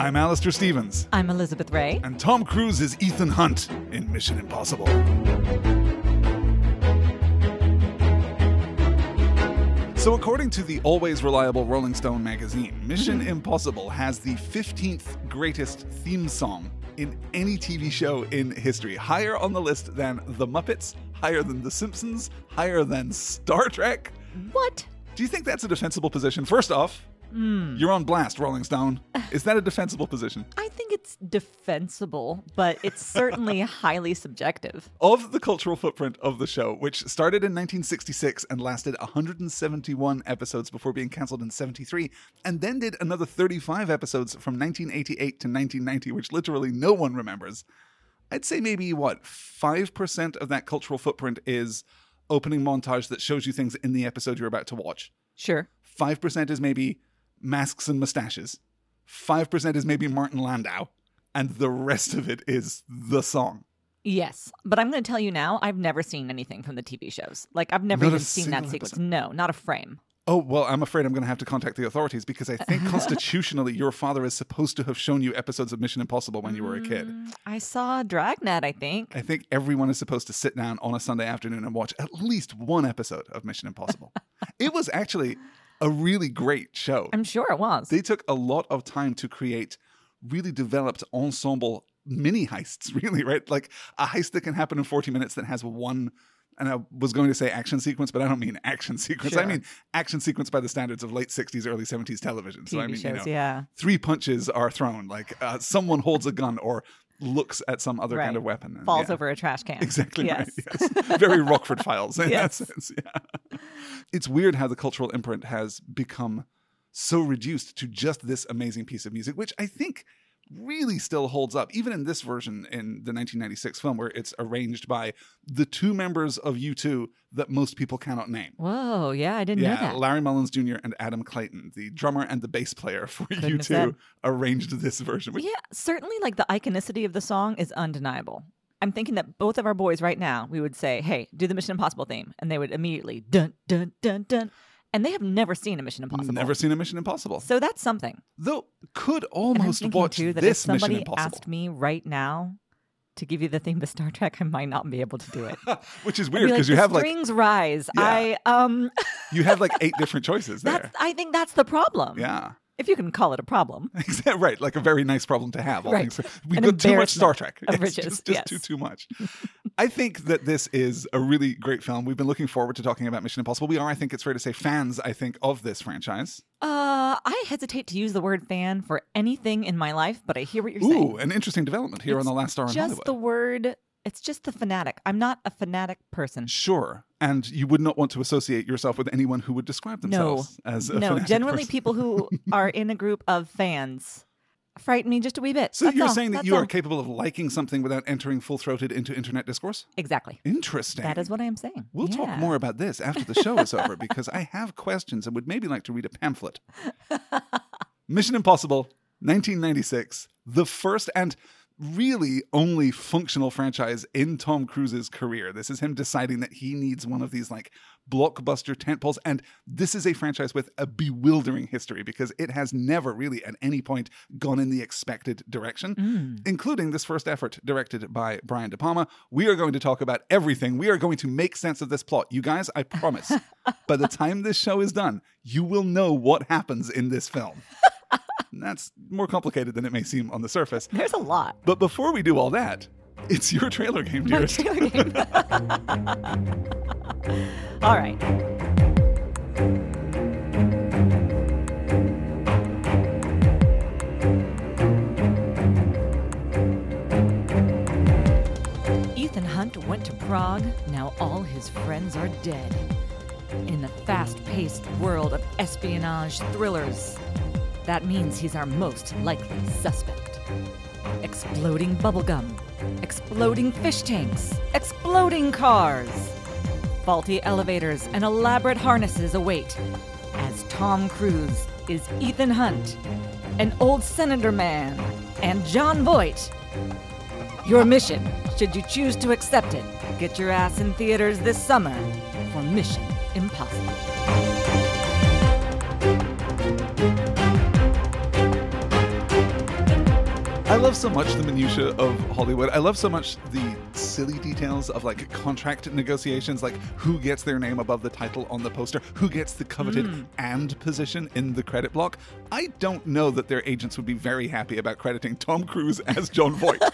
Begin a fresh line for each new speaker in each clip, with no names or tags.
I'm Alastair Stephens.
I'm Elizabeth Rae.
And Tom Cruise is Ethan Hunt in Mission Impossible. So, according to the always reliable Rolling Stone magazine, Mission mm-hmm. Impossible has the 15th greatest theme song in any TV show in history. Higher on the list than The Muppets, higher than The Simpsons, higher than Star Trek.
What?
Do you think that's a defensible position? First off,
Mm.
you're on blast, Rolling Stone. Is that a defensible position?
I think it's defensible, but it's certainly highly subjective.
Of the cultural footprint of the show, which started in 1966 and lasted 171 episodes before being cancelled in 73, and then did another 35 episodes from 1988 to 1990, which literally no one remembers, I'd say maybe, what, 5% of that cultural footprint is opening montage that shows you things in the episode you're about to watch.
Sure.
5% is maybe masks and mustaches. 5% is maybe Martin Landau. And the rest of it is the song.
Yes, but I'm going to tell you now, I've never seen anything from the TV shows. Like, I've never
Not
even seen that
single
sequence.
episode?
No, not a frame.
Oh, well, I'm afraid I'm going to have to contact the authorities because I think constitutionally your father is supposed to have shown you episodes of Mission Impossible when you were a kid.
Mm, I saw Dragnet, I think.
I think everyone is supposed to sit down on a Sunday afternoon and watch at least one episode of Mission Impossible. it was actually a really great show.
I'm sure it was.
They took a lot of time to create really developed ensemble mini heists, really, right? Like a heist that can happen in 40 minutes that has one. And I was going to say action sequence, but I don't mean action sequence. I mean action sequence by the standards of late 60s, early 70s television. So
TV
I mean,
shows,
you know,
yeah.
three punches are thrown, like uh, someone holds a gun or looks at some other kind of weapon. and-
Falls
yeah.
over a trash can.
Exactly
yes.
right. Yes. Very Rockford Files in
Yes.
that sense. Yeah. It's weird how the cultural imprint has become so reduced to just this amazing piece of music, which I think really still holds up, even in this version in the 1996 film, where it's arranged by the two members of U2 that most people cannot name.
Whoa, yeah, I didn't know
Yeah,
that.
Larry Mullins Jr. and Adam Clayton, the drummer and the bass player for
Couldn't
U2,
said.
arranged this version. Which
Yeah, certainly like the iconicity of the song is undeniable. I'm thinking that both of our boys right now, we would say, hey, do the Mission Impossible theme. And they would immediately dun, dun, dun, dun. And they have never seen a Mission Impossible.
Never seen a Mission Impossible.
So that's something.
Though could almost
And I'm
watch
too that if
this Mission
somebody
Impossible.
asked me right now to give you the theme to Star Trek, I might not be able to do it.
Which is weird
like,
because you
"The
have like
strings rise.
Yeah.
I um
you have like eight different choices there.
that's I think that's the problem.
Yeah.
If you can call it a problem.
Right, like a very nice problem to have. all
Right.
things- We've got too much Star Trek.
of
It's
riches,
just, just
yes.
too too much. I think that this is a really great film. We've been looking forward to talking about Mission Impossible. We are, I think it's fair to say, fans. I think of this franchise.
Uh I hesitate to use the word fan for anything in my life, but I hear what you're
Ooh,
saying.
Ooh, an interesting development here on the Last Star in
just the word it's just the fanatic. I'm not a fanatic person.
Sure, and you would not want to associate yourself with anyone who would describe themselves as a
no, generally
person.
people who are in a group of fans frighten me just a wee bit.
So
That's
you're
all.
saying that
That's
you are capable of liking something without entering full throated into internet discourse?
exactly.
Interesting.
That is what I am saying.
We'll talk more about this after the show is over because I have questions and would maybe like to read a pamphlet. Mission Impossible, 1996, the first and really only functional franchise in Tom Cruise's career. This is him deciding that he needs one of these like blockbuster tentpoles. And this is a franchise with a bewildering history because it has never really at any point gone in the expected direction,
Mm.
including this first effort directed by Brian De Palma. We are going to talk about everything. We are going to make sense of this plot. You guys, I promise, by the time this show is done, you will know what happens in this film. That's more complicated than it may seem on the surface.
There's a lot.
But before we do all that, it's your trailer game, dearest.
trailer game. All right. Ethan Hunt went to Prague. Now all his friends are dead. In the fast paced world of espionage thrillers, that means he's our most likely suspect. Exploding bubblegum, exploding fish tanks, exploding cars. Faulty elevators and elaborate harnesses await as Tom Cruise is Ethan Hunt, an old senator man, and Jon Voight. Your mission, should you choose to accept it, get your ass in theaters this summer for Mission Impossible.
Love so much the minutia of Hollywood. I love so much the silly details of like contract negotiations, like who gets their name above the title on the poster, who gets the coveted hmm. and position in the credit block. I don't know that their agents would be very happy about crediting Tom Cruise as Jon Voight.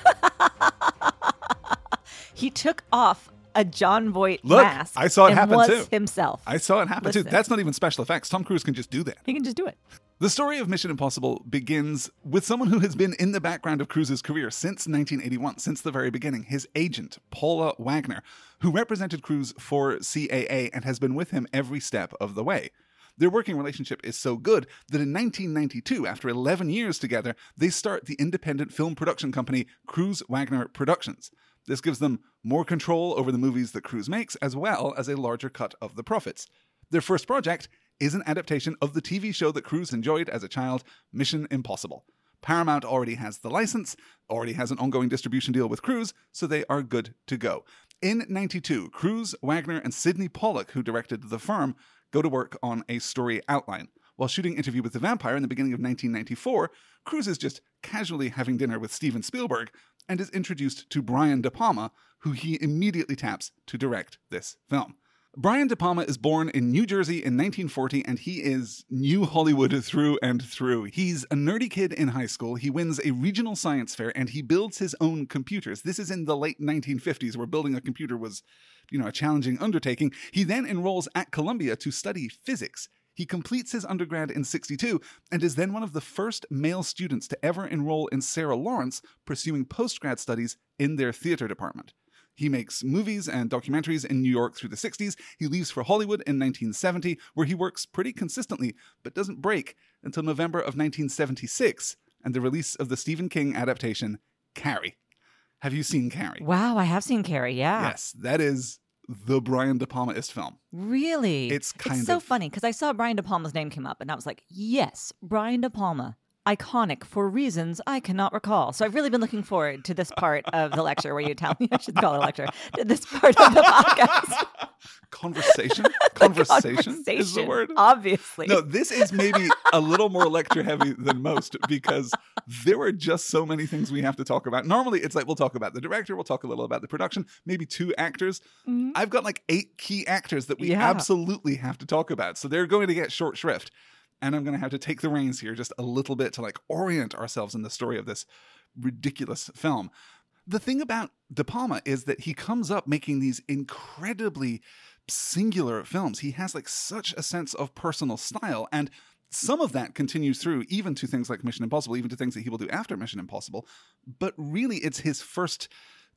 He took off a Jon Voight
Look,
mask.
I saw it
and
happen too.
himself.
I saw it happen too.
Listen.
That's not even special effects. Tom Cruise can just do that.
he can just do it.
The story of Mission Impossible begins with someone who has been in the background of Cruise's career since 1981, since the very beginning. His agent, Paula Wagner, who represented Cruise for CAA and has been with him every step of the way. Their working relationship is so good that in 1992, after 11 years together, they start the independent film production company Cruise Wagner Productions. This gives them more control over the movies that Cruise makes, as well as a larger cut of the profits. Their first project is an adaptation of the TV show that Cruise enjoyed as a child, Mission Impossible. Paramount already has the license, already has an ongoing distribution deal with Cruise, so they are good to go. In 92, Cruise, Wagner, and Sydney Pollack, who directed The Firm, go to work on a story outline. While shooting Interview with the Vampire in the beginning of 1994, Cruise is just casually having dinner with Steven Spielberg and is introduced to Brian De Palma, who he immediately taps to direct this film. Brian De Palma is born in New Jersey in 1940, and he is new Hollywood through and through. He's a nerdy kid in high school. He wins a regional science fair, and he builds his own computers. This is in the late 1950s, where building a computer was, you know, a challenging undertaking. He then enrolls at Columbia to study physics. He completes his undergrad in 62 and is then one of the first male students to ever enroll in Sarah Lawrence, pursuing postgrad studies in their theater department. He makes movies and documentaries in New York through the 60s. He leaves for Hollywood in 1970, where he works pretty consistently, but doesn't break until November of 1976 and the release of the Stephen King adaptation, Carrie. Have you seen Carrie?
Wow, I have seen Carrie. Yeah.
Yes, that is the Brian De Palmaist film.
Really?
It's kind
it's so
of-
funny because I saw Brian De Palma's name came up and I was like, yes, Brian De Palma. Iconic for reasons I cannot recall. So I've really been looking forward to this part of the lecture where you tell me I should call it a lecture. To this part of the podcast.
Conversation? Conversation, is the word.
Obviously.
No, this is maybe a little more lecture heavy than most because there are just so many things we have to talk about. Normally, it's like we'll talk about the director, we'll talk a little about the production, maybe two actors.
Mhm.
I've got like eight key actors that we
Yeah.
absolutely have to talk about. So they're going to get short shrift. And I'm going to have to take the reins here just a little bit to like orient ourselves in the story of this ridiculous film. The thing about De Palma is that he comes up making these incredibly singular films. He has like such a sense of personal style and some of that continues through even to things like Mission Impossible, even to things that he will do after Mission Impossible. But really, it's his first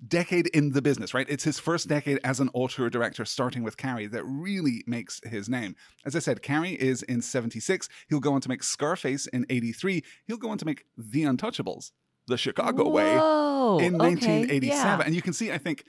decade in the business, right? It's his first decade as an auteur director, starting with Carrie, that really makes his name. As I said, Carrie is in 76. He'll go on to make Scarface in 83. He'll go on to make The Untouchables, The Chicago Way, in
okay,
1987.
yeah.
And you can see, I think,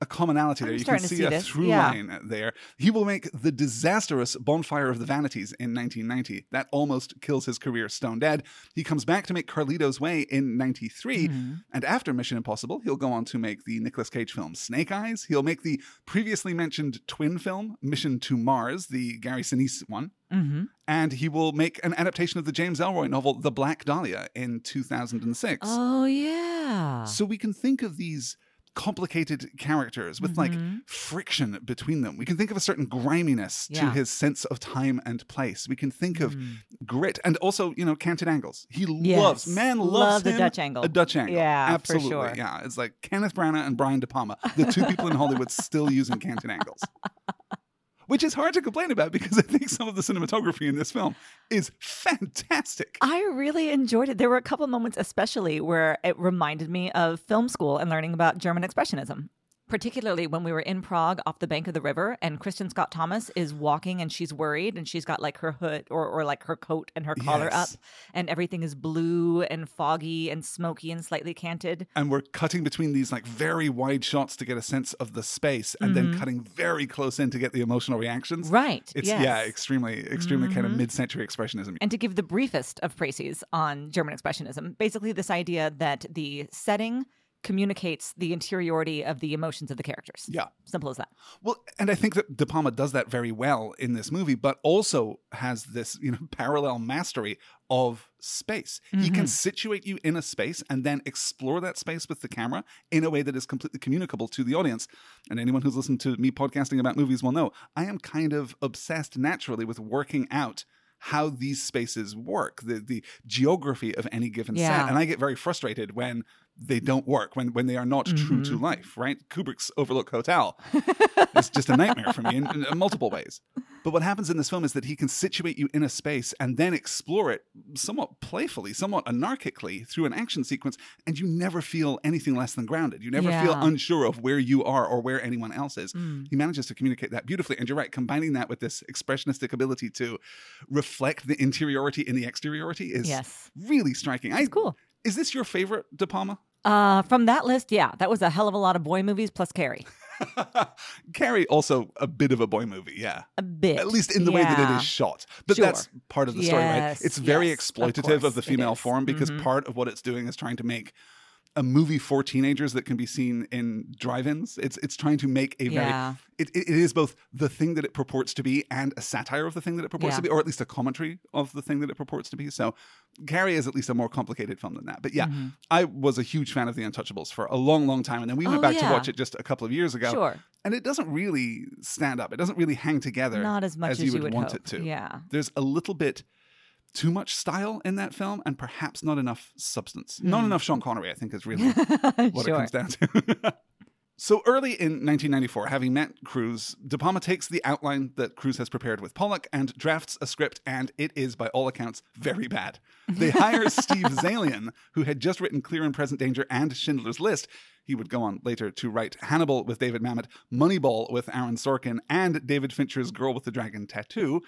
a commonality there.
I'm
You can see,
see
a
this,
through
yeah.
line there. He will make the disastrous Bonfire of the Vanities in 1990. That almost kills his career stone dead. He comes back to make Carlito's Way in 93.
Mm-hmm.
And after Mission Impossible, he'll go on to make the Nicolas Cage film Snake Eyes. He'll make the previously mentioned twin film Mission to Mars, the Gary Sinise one.
hmm
And he will make an adaptation of the James Ellroy novel The Black Dahlia in 2006.
Oh, yeah.
So we can think of these complicated characters with like
Mhm.
friction between them. We can think of a certain griminess to his sense of time and place. We can think of
Mm.
grit and also, you know, canted angles. He
Yes.
loves, man loves
Love the
him
Dutch angle.
A Dutch angle.
Yeah, for
absolutely.
sure.
Yeah, it's like Kenneth Branagh and Brian De Palma, the two people in Hollywood still using canted angles. Which is hard to complain about because I think some of the cinematography in this film is fantastic.
I really enjoyed it. There were a couple moments, especially where it reminded me of film school and learning about German Expressionism. Particularly when we were in Prague off the bank of the river, and Kristin Scott Thomas is walking and she's worried, and she's got like her hood or, or like her coat and her collar
Yes.
up, and everything is blue and foggy and smoky and slightly canted.
and we're cutting between these like very wide shots to get a sense of the space and then cutting very close in to get the emotional reactions
Mm-hmm. Right.
it's
yes. Mm-hmm.
yeah extremely extremely kind of mid-century expressionism
And to give the briefest of précis on German Expressionism, basically this idea that the setting communicates the interiority of the emotions of the characters.
Yeah.
Simple as that.
Well, and I think that De Palma does that very well in this movie, but also has this, you know, parallel mastery of space. He can mm-hmm. situate you in a space and then explore that space with the camera in a way that is completely communicable to the audience. And anyone who's listened to me podcasting about movies will know I am kind of obsessed naturally with working out how these spaces work, the the geography of any given set. And I get very frustrated when they don't work, when when they are not true to life, right? Kubrick's Overlook Hotel is just a nightmare for me in, in multiple ways. But what happens in this film is that he can situate you in a space and then explore it somewhat playfully, somewhat anarchically through an action sequence, and you never feel anything less than grounded. You never feel unsure of where you are or where anyone else is.
Mm.
He manages to communicate that beautifully. And you're right, combining that with this expressionistic ability to reflect the interiority in the exteriority is
Yes.
really striking. I,
It's cool.
Is this your favorite De Palma?
Uh, from that list, yeah, that was a hell of a lot of boy movies plus Carrie.
Carrie also a bit of a boy movie, yeah.
A bit.
At least in the way that it is shot. But
Sure.
that's part of the story, right? It's very
yes,
exploitative of,
course
the female form because
Mhm.
part of what it's doing is trying to make a movie for teenagers that can be seen in drive-ins. It's it's trying to make a very
Yeah.
it, it it is both the thing that it purports to be and a satire of the thing that it purports to be, or at least a commentary of the thing that it purports to be. So Carrie is at least a more complicated film than that. But yeah,
Mhm.
I was a huge fan of The Untouchables for a long, long time. And then we went
Oh,
back to watch it just a couple of years ago.
Sure.
And it doesn't really stand up. It doesn't really hang together
Not as much
as
as,
you would, want
hope.
it to.
Yeah.
There's a little bit too much style in that film and perhaps not enough substance. Not
Hmm.
enough Sean Connery, I think, is really what
sure.
it comes down to. so early in 1994, having met Cruise, De Palma takes the outline that Cruise has prepared with Pollack and drafts a script, and it is, by all accounts, very bad. They hire Steve Zaillian, who had just written Clear and Present Danger and Schindler's List. He would go on later to write Hannibal with David Mamet, Moneyball with Aaron Sorkin, and David Fincher's Girl with the Dragon Tattoo.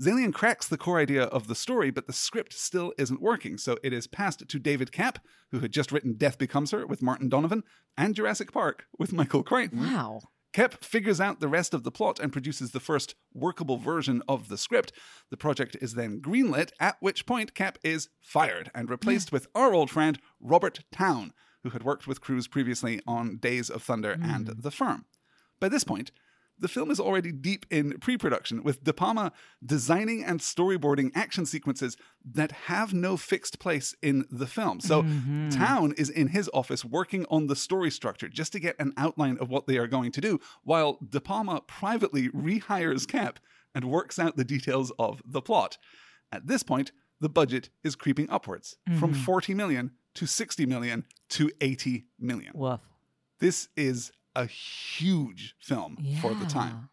Zaillian cracks the core idea of the story, but the script still isn't working, so it is passed to David Koepp, who had just written Death Becomes Her with Martin Donovan, and Jurassic Park with Michael Crichton.
Wow.
Koepp figures out the rest of the plot and produces the first workable version of the script. The project is then greenlit, at which point Koepp is fired and replaced with our old friend Robert Towne, who had worked with Cruise previously on Days of Thunder and hmm. The Firm. By this point, the film is already deep in pre production, with De Palma designing and storyboarding action sequences that have no fixed place in the film. So, mm-hmm. Towne is in his office working on the story structure just to get an outline of what they are going to do, while De Palma privately rehires Koepp and works out the details of the plot. At this point, the budget is creeping upwards from mm-hmm. 40 million to 60 million to 80 million.
Woof.
This is a huge film for the time.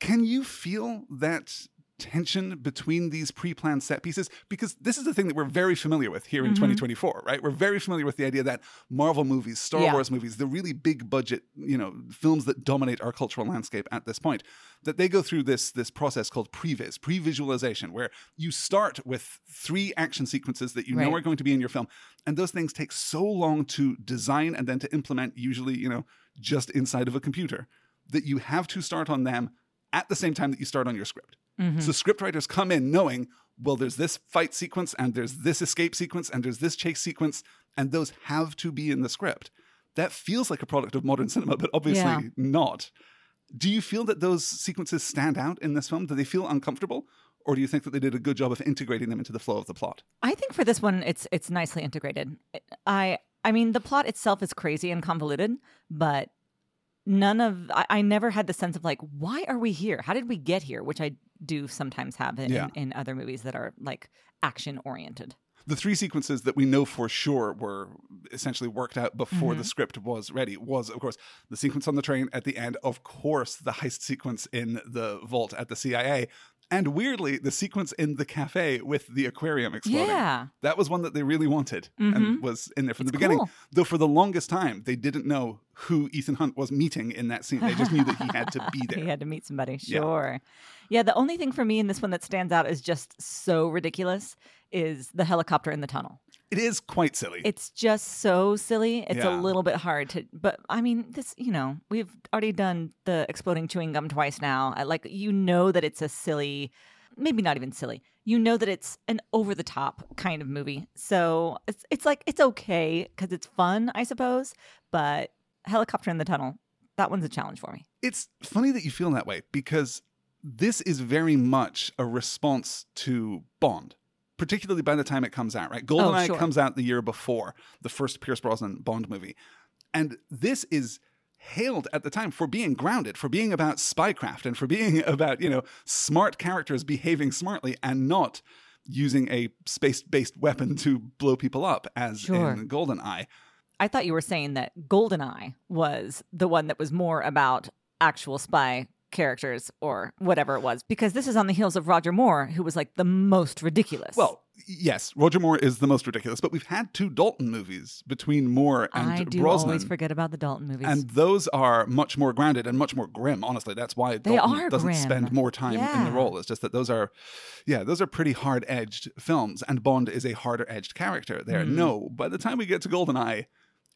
Can you feel that tension between these pre-planned set pieces because this is the thing that we're very familiar with here in
Mm-hmm.
2024 right we're very familiar with the idea that marvel movies star
Yeah.
wars movies the really big budget you know films that dominate our cultural landscape at this point that they go through this this process called previs pre-visualization where you start with three action sequences that you know
Right.
are going to be in your film and those things take so long to design and then to implement usually you know just inside of a computer that you have to start on them at the same time that you start on your script. Mm-hmm. So scriptwriters come in knowing, well, there's this fight sequence and there's this escape sequence and there's this chase sequence, and those have to be in the script. That feels like a product of modern cinema, but obviously
Yeah.
not. Do you feel that those sequences stand out in this film? Do they feel uncomfortable? Or do you think that they did a good job of integrating them into the flow of the plot?
I think for this one, it's it's nicely integrated. I I mean, the plot itself is crazy and convoluted, but none of I, I never had the sense of like, why are we here? How did we get here? Which I do sometimes have in,
Yeah.
in, in other movies that are like action oriented.
the three sequences that we know for sure were essentially worked out before
Mm-hmm.
the script was ready was of course the sequence on the train at the end of course the heist sequence in the vault at the cia and weirdly the sequence in the cafe with the aquarium exploding
Yeah.
that was one that they really wanted and mm-hmm. was in there from the beginning
cool.
though for the longest time they didn't know who ethan hunt was meeting in that scene they just knew that he had to be there
He had to meet somebody.
Yeah.
Sure. Yeah. the only thing for me in this one that stands out is just so ridiculous is the helicopter in the tunnel.
It is quite silly
It's just so silly. It's
Yeah.
a little bit hard to, but I mean, this, you know, we've already done the exploding chewing gum twice now. I like, you know, that it's a silly maybe not even silly. You know that it's an over the top kind of movie. So it's it's like it's okay cuz it's fun, I suppose, but Helicopter in the Tunnel, that one's a challenge for me.
It's funny that you feel that way because this is very much a response to Bond, particularly by the time it comes out, right? GoldenEye oh,
sure.
comes out the year before the first Pierce Brosnan Bond movie. And this is hailed at the time for being grounded, for being about spycraft and for being about, you know, smart characters behaving smartly and not using a space-based weapon to blow people up as
Sure.
in GoldenEye.
I thought you were saying that GoldenEye was the one that was more about actual spy characters or whatever it was, because this is on the heels of Roger Moore, who was like the most ridiculous.
Well, yes, Roger Moore is the most ridiculous, but we've had two Dalton movies between Moore and
I do
Brosnan.
always forget about the Dalton movies.
And those are much more grounded and much more grim. Honestly, that's why
They
Dalton
are
doesn't
grim.
spend more time in the role. It's just that those are, yeah, those are pretty hard edged films, and Bond is a harder edged character there.
Hmm.
No, by the time we get to GoldenEye,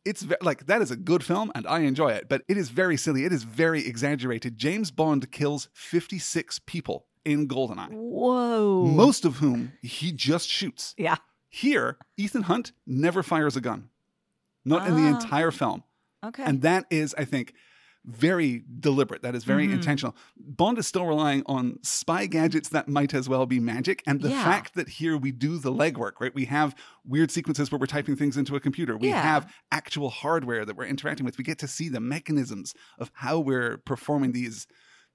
it's ve- like that is a good film, and I enjoy it, but it is very silly. It is very exaggerated. James Bond kills fifty six people in GoldenEye,
Whoa.
most of whom he just shoots.
yeah.
Here, Ethan Hunt never fires a gun, not in the
Ah.
entire film.
Okay.
And that is, I think, very deliberate. That is very
Mhm.
intentional. Bond is still relying on spy gadgets that might as well be magic. And the
Yeah.
fact that here we do the legwork, right? We have weird sequences where we're typing things into a computer. We
Yeah.
have actual hardware that we're interacting with. We get to see the mechanisms of how we're performing these.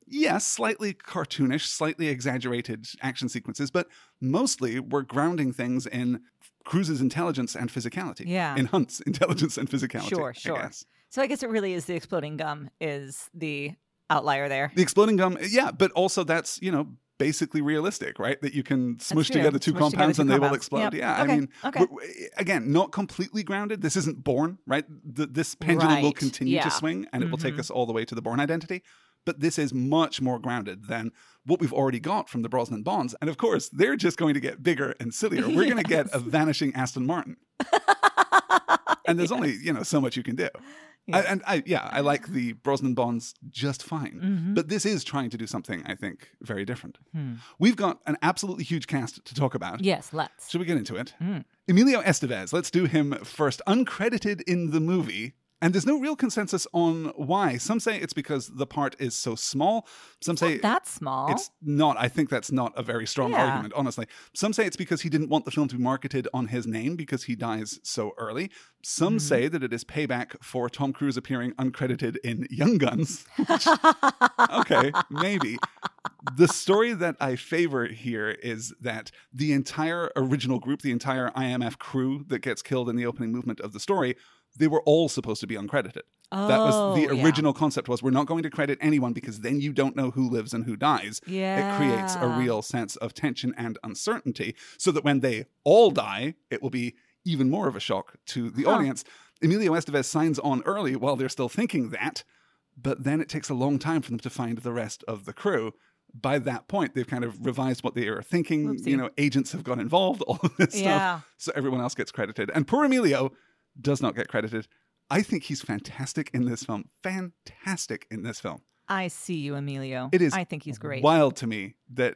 Yes, slightly cartoonish, slightly exaggerated action sequences, but mostly we're grounding things in Cruise's intelligence and physicality.
Yeah.
In Hunt's intelligence and physicality.
Sure,
I
sure. So I guess it really is the exploding gum is the outlier there.
The exploding gum, yeah, but also that's, you know, basically realistic, right? That you can smush together two
Smush together
compounds
two
and they will explode.
Yep.
Yeah,
Okay,
I mean,
okay.
again, not completely grounded. This isn't Bourne, right? The, this pendulum will continue
yeah.
to swing and it will take
Mhm.
us all the way to the Bourne identity. But this is much more grounded than what we've already got from the Brosnan Bonds. And of course, they're just going to get bigger and sillier. We're going to get a vanishing Aston Martin. And there's only, you know, so much you can do. I, and I, yeah, I like the Brosnan Bonds just fine.
Mhm.
But this is trying to do something, I think, very different.
Hmm.
We've got an absolutely huge cast to talk about.
Yes, let's.
Should we get into it?
Mm.
Emilio Estevez, let's do him first. Uncredited in the movie. And there's no real consensus on why. Some say it's because the part is so small. Some say
That's small.
it's not. I think that's not a very strong
Yeah.
argument, honestly. Some say it's because he didn't want the film to be marketed on his name because he dies so early. Some
Mm-hmm.
say that it is payback for Tom Cruise appearing uncredited in Young Guns. okay, maybe. The story that I favor here is that the entire original group, the entire IMF crew that gets killed in the opening movement of the story, they were all supposed to be uncredited. that was oh, the
Oh, yeah.
original concept was we're not going to credit anyone because then you don't know who lives and who dies. Yeah. It creates a real sense of tension and uncertainty so that when they all die, it will be even more of a shock to the
Huh.
audience. Emilio Estevez signs on early while they're still thinking that, but then it takes a long time for them to find the rest of the crew. By that point, they've kind of revised what they are thinking.
Whoopsie.
You know, agents have got involved, all of this
Yeah.
stuff. So everyone else gets credited. And poor Emilio does not get credited. I think he's fantastic in this film. Fantastic in this film.
I see you, Emilio.
It is
I think he's great.
Wild to me that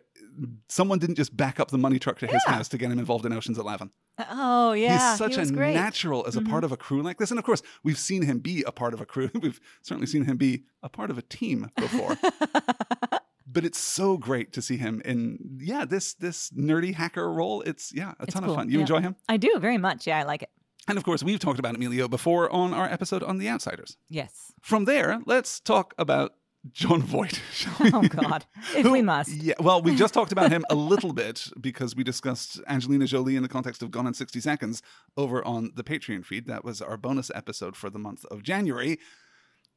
someone didn't just back up the money truck to his
Yeah.
house to get him involved in Ocean's Eleven.
Oh yeah,
He's such
he
a
great. Mm-hmm.
natural as a part of a crew like this. And of course, we've seen him be a part of a crew. We've certainly seen him be a part of a team before. but it's so great to see him in yeah, this this nerdy hacker role. It's yeah, a
It's
ton
cool.
of fun. You
Yeah.
enjoy him?
I do very much. Yeah, I like it.
And of course, we've talked about Emilio before on our episode on The Outsiders.
Yes.
From there, let's talk about Jon Voight. shall we?
Oh God, if
Who-
we must.
Yeah, well, we just talked about him a little bit because we discussed Angelina Jolie in the context of Gone in 60 Seconds over on the Patreon feed. That was our bonus episode for the month of January.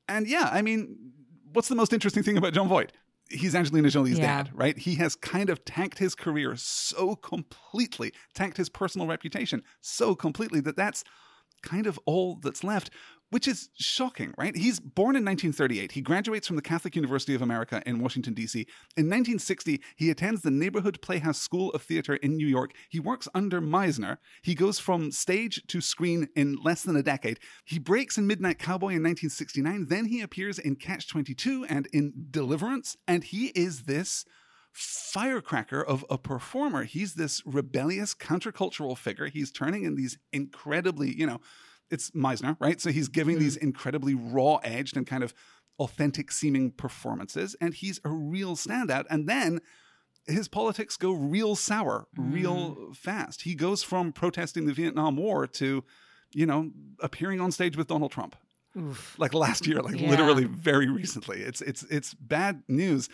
And yeah, I mean, what's the most interesting thing about Jon Voight? He's Angelina Jolie's
Yeah.
dad, right? He has kind of tanked his career so completely, tanked his personal reputation so completely that that's kind of all that's left, which is shocking, right? He's born in 1938. He graduates from the Catholic University of America in Washington, D.C. In 1960, he attends the Neighborhood Playhouse School of Theater in New York. He works under Meisner. He goes from stage to screen in less than a decade. He breaks in Midnight Cowboy in 1969. Then he appears in Catch 22 and in Deliverance. And he is this firecracker of a performer. He's this rebellious countercultural figure. He's turning in these incredibly, you know, it's Meisner, right? So he's giving these mm-hmm. incredibly raw edged and kind of authentic seeming performances, and he's a real standout. And then his politics go real sour, real mm. fast. He goes from protesting the Vietnam War to, you know, appearing on stage with Donald Trump. Like last year, like
Yeah.
literally very recently. It's it's it's bad news.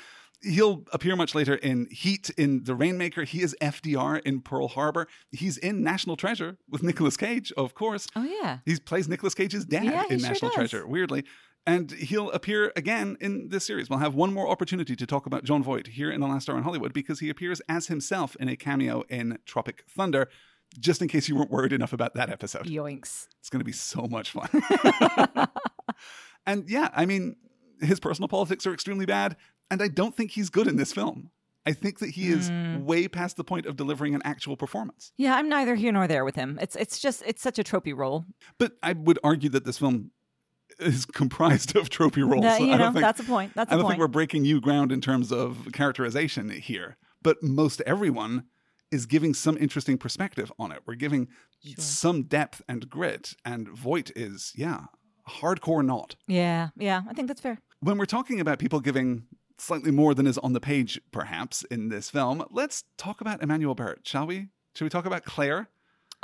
He'll appear much later in Heat in The Rainmaker. He is FDR in Pearl Harbor. He's in National Treasure with Nicolas Cage, of course.
Oh yeah.
He plays Nicolas Cage's dad
Yeah,
in National
does.
Treasure, weirdly. And he'll appear again in this series. We'll have one more opportunity to talk about Jon Voight here in The Last Star in Hollywood because he appears as himself in a cameo in Tropic Thunder, just in case you weren't worried enough about that episode.
Yoinks.
It's going to be so much fun. and yeah, I mean, his personal politics are extremely bad, and I don't think he's good in this film. I think that he is
Hmm.
way past the point of delivering an actual performance.
Yeah, I'm neither here nor there with him. It's it's just it's such a tropey role.
But I would argue that this film is comprised of tropey roles.
That- you know,
think-
that's a point. That's
I
a
don't
point.
think we're breaking new ground in terms of characterization here. But most everyone is giving some interesting perspective on it. We're giving some depth and grit, and Voight is, yeah, hardcore not.
Yeah, yeah. I think that's fair.
When we're talking about people giving slightly more than is on the page, perhaps, in this film, let's talk about Emmanuelle Béart, shall we? Should we talk about Claire?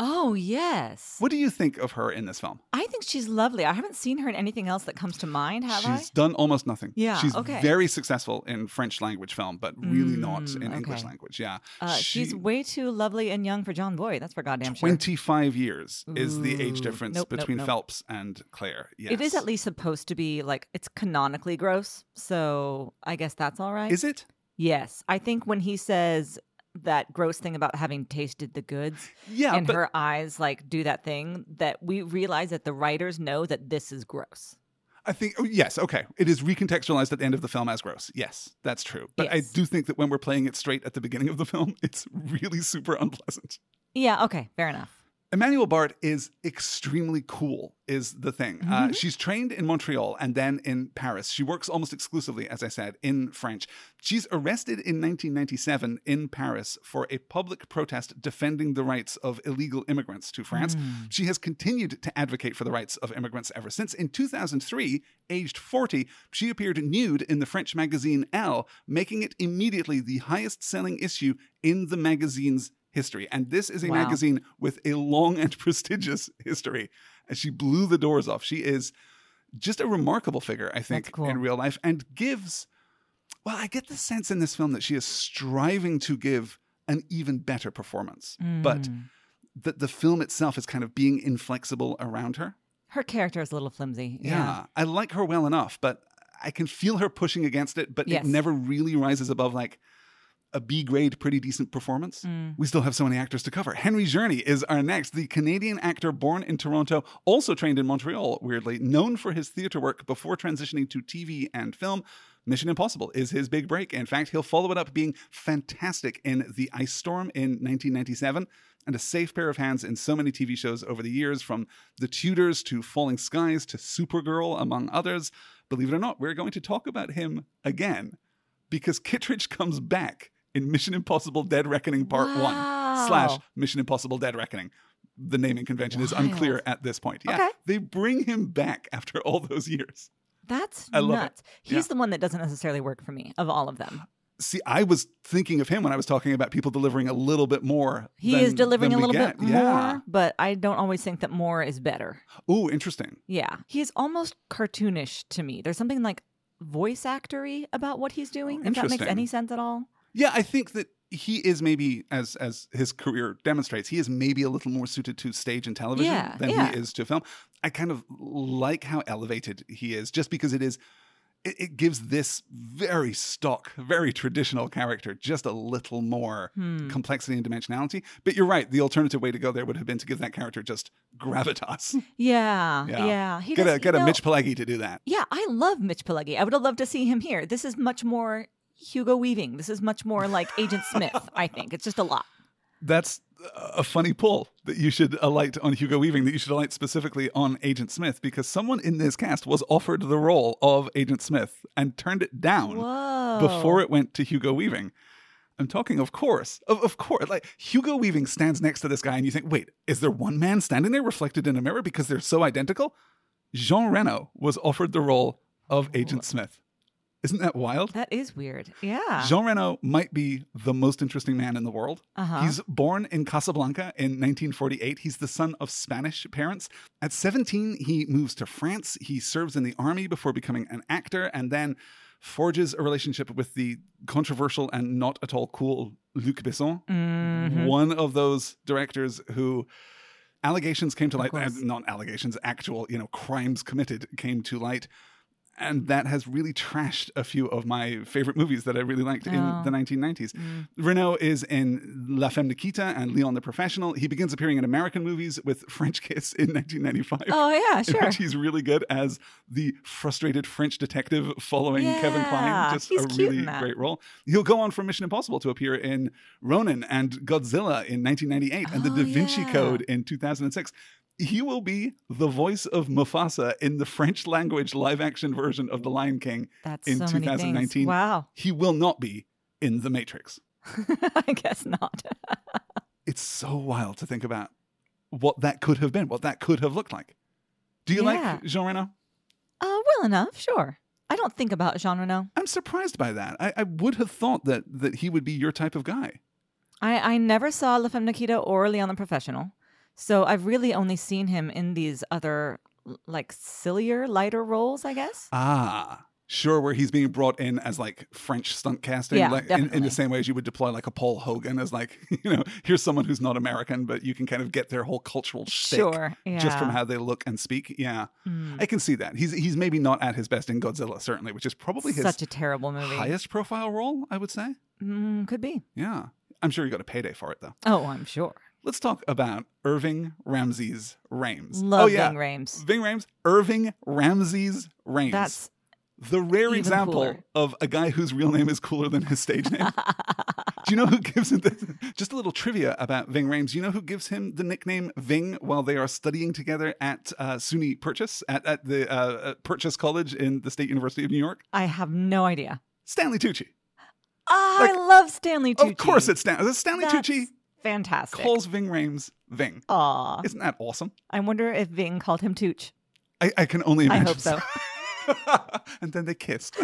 Oh yes.
What do you think of her in this film?
I think she's lovely. I haven't seen her in anything else that comes to mind, have I?
She's done almost nothing.
Yeah,
She's
okay.
very successful in French language film, but really not
Mm,
in English language. Yeah.
Uh, she's way too lovely and young for Jon Voight. That's for goddamn sure.
25 years is the age difference
nope, nope,
between
nope.
Phelps and Claire. Yes.
It is at least supposed to be like it's canonically gross, so I guess that's all right.
Is it?
Yes, I think when he says that gross thing about having tasted the goods,
Yeah,
and
but
her eyes like do that thing, that we realize that the writers know that this is gross.
I think oh, yes, okay. It is recontextualized at the end of the film as gross. Yes, that's true. But I do think that when we're playing it straight at the beginning of the film, it's really super unpleasant.
Yeah. Okay. Fair enough.
Emmanuelle Béart is extremely cool, is the thing.
Mm-hmm.
Uh, she's trained in Montreal and then in Paris. She works almost exclusively, as I said, in French. She's arrested in 1997 in Paris for a public protest defending the rights of illegal immigrants to France. She has continued to advocate for the rights of immigrants ever since. In 2003, aged 40, she appeared nude in the French magazine Elle, making it immediately the highest selling issue in the magazine's history. And this is a
Wow.
magazine with a long and prestigious history. And she blew the doors off. She is just a remarkable figure, I think,
cool.
in real life, and gives. Well, I get the sense in this film that she is striving to give an even better performance, but
Mm.
that the film itself is kind of being inflexible around her.
Her character is a little flimsy.
Yeah. I like her well enough, but I can feel her pushing against it, but
Yes.
it never really rises above like a B grade, pretty decent performance. Mm. We still have so many actors to cover. Henry Czerny is our next, the Canadian actor born in Toronto, also trained in Montreal, weirdly, known for his theater work before transitioning to TV and film. Mission Impossible is his big break. In fact, he'll follow it up being fantastic in The Ice Storm in 1997 and a safe pair of hands in so many TV shows over the years, from The Tudors to Falling Skies to Supergirl, among others. Believe it or not, we're going to talk about him again because Kittredge comes back in Mission Impossible Dead Reckoning Part 1 slash Mission Impossible Dead Reckoning. The naming convention is unclear at this point. Yeah,
Okay.
they bring him back after all those years.
That's
I love it.
nuts. He's the one that doesn't necessarily work for me of all of them.
See, I was thinking of him when I was talking about people delivering a little bit more.
He
than-
is delivering a little
get.
bit
Yeah.
more, but I don't always think that more is better.
Oh, interesting.
Yeah. He's almost cartoonish to me. There's something like voice actory about what he's doing, if that makes any sense at all.
Yeah, I think that he is maybe, as as his career demonstrates, he is maybe a little more suited to stage and television
Yeah,
than
yeah.
he is to film. I kind of like how elevated he is, just because it is. It, it gives this very stock, very traditional character just a little more
Hmm.
complexity and dimensionality. But you're right; the alternative way to go there would have been to give that character just gravitas.
Yeah.
Yeah.
Yeah. He
get
does,
a get a
know-
Mitch Pileggi to do that.
Yeah, I love Mitch Pileggi. I would have loved to see him here. This is much more Hugo Weaving. This is much more like Agent Smith, I think. It's just a lot.
That's a funny pull that you should uh, alight on Hugo Weaving, that you should alight specifically on Agent Smith, because someone in this cast was offered the role of Agent Smith and turned it down
Whoa.
before it went to Hugo Weaving. I'm talking, of course, of, of course. Like Hugo Weaving stands next to this guy, and you think, wait, is there one man standing there reflected in a mirror because they're so identical? Jean Reno was offered the role of Agent Smith. Isn't that wild?
That is weird. Yeah.
Jean Reno might be the most interesting man in the world.
Uh-huh.
He's born in Casablanca in 1948. He's the son of Spanish parents. At 17, he moves to France. He serves in the army before becoming an actor and then forges a relationship with the controversial and not at all cool Luc Besson,
Mhm.
one of those directors who allegations came to light, uh, not allegations, actual, you know, crimes committed came to light. And that has really trashed a few of my favorite movies that I really liked in
Oh.
the 1990s.
Mm.
Reno is in La Femme Nikita and Leon the Professional. He begins appearing in American movies with French Kiss in 1995.
Oh yeah,
In
sure.
which he's really good as the frustrated French detective following Kevin Kline. Just
he's
a
in
really great role. He'll go on from Mission Impossible to appear in Ronin and Godzilla in 1998 and The
Oh,
Da Vinci
yeah.
Code in 2006. He will be the voice of Mufasa in the French language live action version of The Lion King.
That's
in
so
2019.
things. Wow.
He will not be in The Matrix.
I guess not.
It's so wild to think about what that could have been, what that could have looked like. Do you
Yeah.
like Jean Reno?
Uh, well enough, sure. I don't think about Jean Reno.
I'm surprised by that. I, I would have thought that that he would be your type of guy.
I, I never saw La Femme Nikita or Leon the Professional. So I've really only seen him in these other, like, sillier, lighter roles, I guess.
Ah, sure. Where he's being brought in as like French stunt casting,
Yeah,
like, in, in the same way as you would deploy like a Paul Hogan as like you know here's someone who's not American, but you can kind of get their whole cultural shtick
Sure. Yeah.
just from how they look and speak. Yeah,
Mm.
I can see that. He's he's maybe not at his best in Godzilla, certainly, which is probably his
Such a terrible movie.
highest profile role. I would say.
Mm, could be.
Yeah, I'm sure he got a payday for it though.
Oh, I'm sure.
Let's talk about Irving Ramses Rhames.
Love
oh yeah,
Ving Rhames.
Ving Rhames, Irving Ramses Rhames.
That's
the rare example
cooler.
of a guy whose real name is cooler than his stage name. Do you know who gives him the, just a little trivia about Ving Rhames? Do you know who gives him the nickname Ving while they are studying together at uh, SUNY Purchase at, at the uh, Purchase College in the State University of New York?
I have no idea.
Stanley Tucci.
Ah,
Like,
I love Stanley Tucci.
Of course, it's Stan- Stanley
That's
Tucci
fantastic.
calls Ving Rhames Ving.
Aw.
Isn't that awesome?
I wonder if Ving called him Tooch.
I, I can only
I hope so.
and then they kissed.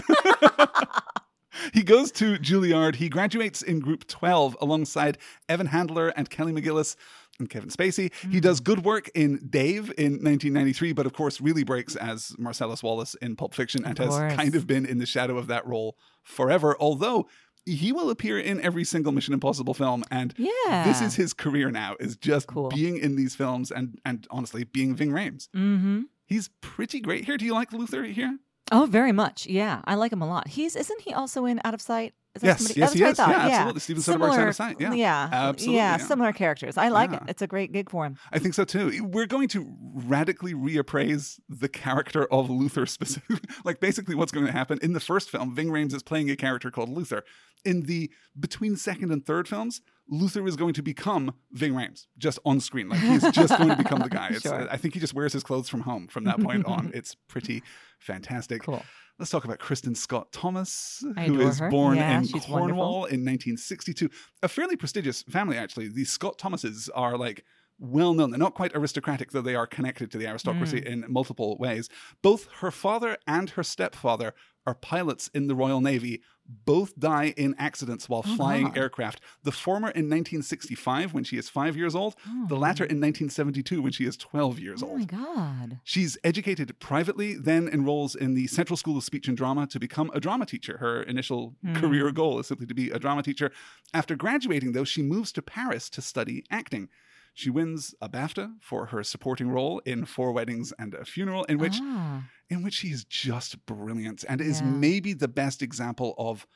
he goes to Juilliard. He graduates in Group 12 alongside Evan Handler and Kelly McGillis and Kevin Spacey.
Mm.
He does good work in Dave in 1993, but of course, really breaks as Marcellus Wallace in Pulp Fiction and has kind of been in the shadow of that role forever. Although he will appear in every single Mission Impossible film, and
Yeah.
this is his career now: is just
Cool.
being in these films and and honestly being Ving Rhames.
Mm-hmm.
He's pretty great here. Do you like Luther here?
Oh, very much. Yeah, I like him a lot. He's isn't he also in Out of Sight? Is
Yes,
somebody?
yes,
That's
he
what I
is.
thought.
Yeah, absolutely. Steven Soderbergh's Out of Sight. Yeah.
yeah,
Absolutely,
Yeah,
yeah.
similar characters. I like
Yeah.
it. It's a great gig for him.
I think so too. We're going to radically reappraise the character of Luther specifically. like basically what's going to happen in the first film, Ving Rhames is playing a character called Luther. In the between second and third films, Luther is going to become Ving Rhames just on screen. Like he's just going to become the guy. It's,
Sure.
I think he just wears his clothes from home from that point on. It's pretty fantastic.
Cool.
Let's talk about Kristin Scott Thomas,
I
who
her.
born
Yeah,
in Cornwall
wonderful.
in 1962. A fairly prestigious family, actually. The Scott Thomases are like well known. They're not quite aristocratic, though they are connected to the aristocracy
Mm.
in multiple ways. Both her father and her stepfather are pilots in the Royal Navy. Both die in accidents while
Oh,
flying
God.
aircraft. The former in 1965 when she is five years old,
Oh,
the latter in 1972 when she is 12 years
Oh
old.
my god.
She's educated privately, then enrolls in the Central School of Speech and Drama to become a drama teacher. Her initial
Hmm.
career goal is simply to be a drama teacher. After graduating, though, she moves to Paris to study acting. She wins a BAFTA for her supporting role in Four Weddings and a Funeral, in which
Ah.
in which she is just brilliant and is
Yeah.
maybe the best example of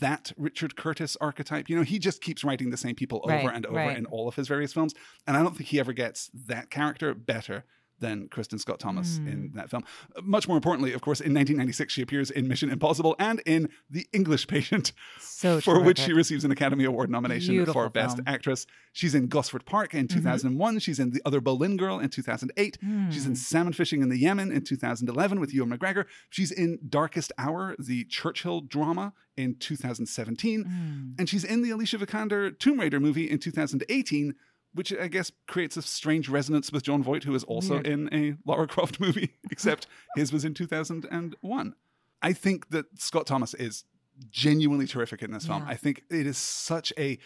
that Richard Curtis archetype. You know, he just keeps writing the same people over
Right,
and over
right.
in all of his various films, and I don't think he ever gets that character better than Kristin Scott Thomas
Hmm.
in that film. Much more importantly, of course, in 1996, she appears in Mission Impossible and in The English Patient,
So
for which she receives an Academy Award nomination
Beautiful
for Best. Actress. She's in Gosford Park in 2001. She's in The Other Boleyn Girl in 2008. She's in Salmon Fishing in the Yemen in 2011 with Ewan McGregor. She's in Darkest Hour, the Churchill drama in 2017.
Hmm.
And she's in the Alicia Vikander Tomb Raider movie in 2018, which I guess creates a strange resonance with Jon Voight, who is also
Weird.
in a Lara Croft movie, except his was in 2001. I think that Scott Thomas is genuinely terrific in this film.
Yeah.
I think it is such a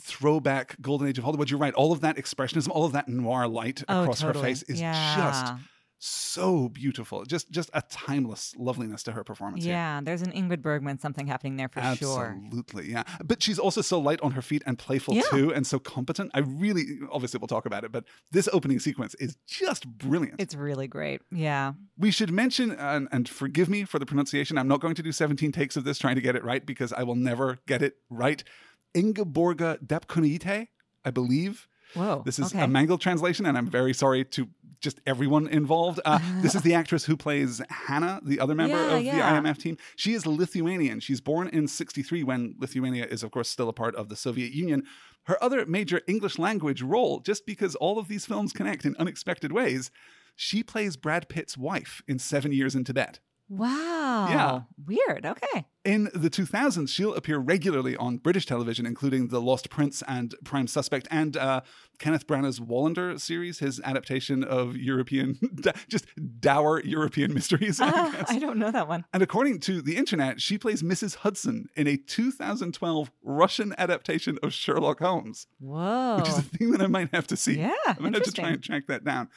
throwback golden age of Hollywood. You're right. All of that expressionism, all of that noir light
Oh,
across her face is
yeah.
just so beautiful. Just just a timeless loveliness to her performance here.
Yeah, there's an Ingrid Bergman something happening there for sure.
Absolutely, yeah. But she's also so light on her feet and playful
Yeah.
too, and so competent. I really, obviously, we'll talk about it, but this opening sequence is just brilliant.
It's really great. Yeah.
we should mention, and, and forgive me for the pronunciation, I'm not going to do 17 takes of this trying to get it right because I will never get it right. Ingeborga Depkunite, I believe.
Whoa.
This is
okay.
a mangled translation, and I'm very sorry to just everyone involved. Uh, this is the actress who plays Hannah, the other member
Yeah,
of
yeah.
the IMF team. She is Lithuanian. She's born in 63 when Lithuania is, of course, still a part of the Soviet Union. Her other major English language role, just because all of these films connect in unexpected ways, she plays Brad Pitt's wife in Seven Years in Tibet.
Wow.
Yeah.
Weird. Okay.
In the 2000s, she'll appear regularly on British television, including The Lost Prince and Prime Suspect, and uh, Kenneth Branagh's Wallander series, his adaptation of European, just dour European mysteries. I
Ah,
guess.
I don't know that one.
And according to the internet, she plays Mrs. Hudson in a 2012 Russian adaptation of Sherlock Holmes,
Whoa.
which is a thing that I might have to see.
Yeah,
I might have to try and track that down.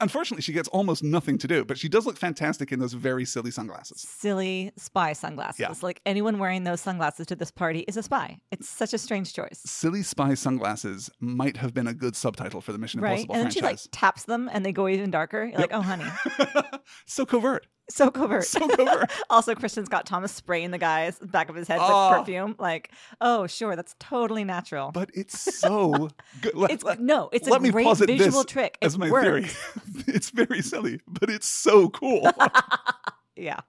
Unfortunately, she gets almost nothing to do, but she does look fantastic in those very silly sunglasses.
Silly spy sunglasses.
Yeah.
Like anyone wearing those sunglasses to this party is a spy. It's such a strange choice.
Silly Spy Sunglasses might have been a good subtitle for the Mission
Right.
Impossible
And then she like taps them and they go even darker. You're like, oh honey.
so covert.
So covert.
So covert.
also, Kristin Scott Thomas spraying the guy's back of his head
Oh. Ah.
with perfume. Like, oh, sure, that's totally natural.
But it's so good. Let,
it's
let-
no, it's a
let me
great
posit
visual
this
trick.
as
It
my
works.
theory. it's very silly, but it's so cool.
Yeah.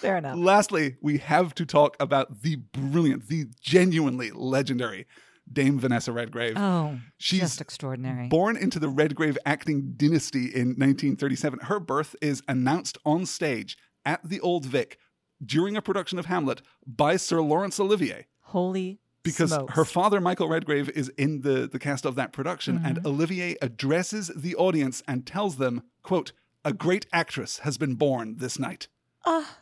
Fair enough.
Lastly, we have to talk about the brilliant, the genuinely legendary Dame Vanessa Redgrave.
Oh,
She's
just extraordinary.
Born into the Redgrave acting dynasty in 1937, her birth is announced on stage at the Old Vic during a production of Hamlet by Sir Laurence Olivier.
Holy
Because
smokes.
her father, Michael Redgrave, is in the, the cast of that production, and
Mm-hmm.
Olivier addresses the audience and tells them, quote, a great actress has been born this night.
Ah.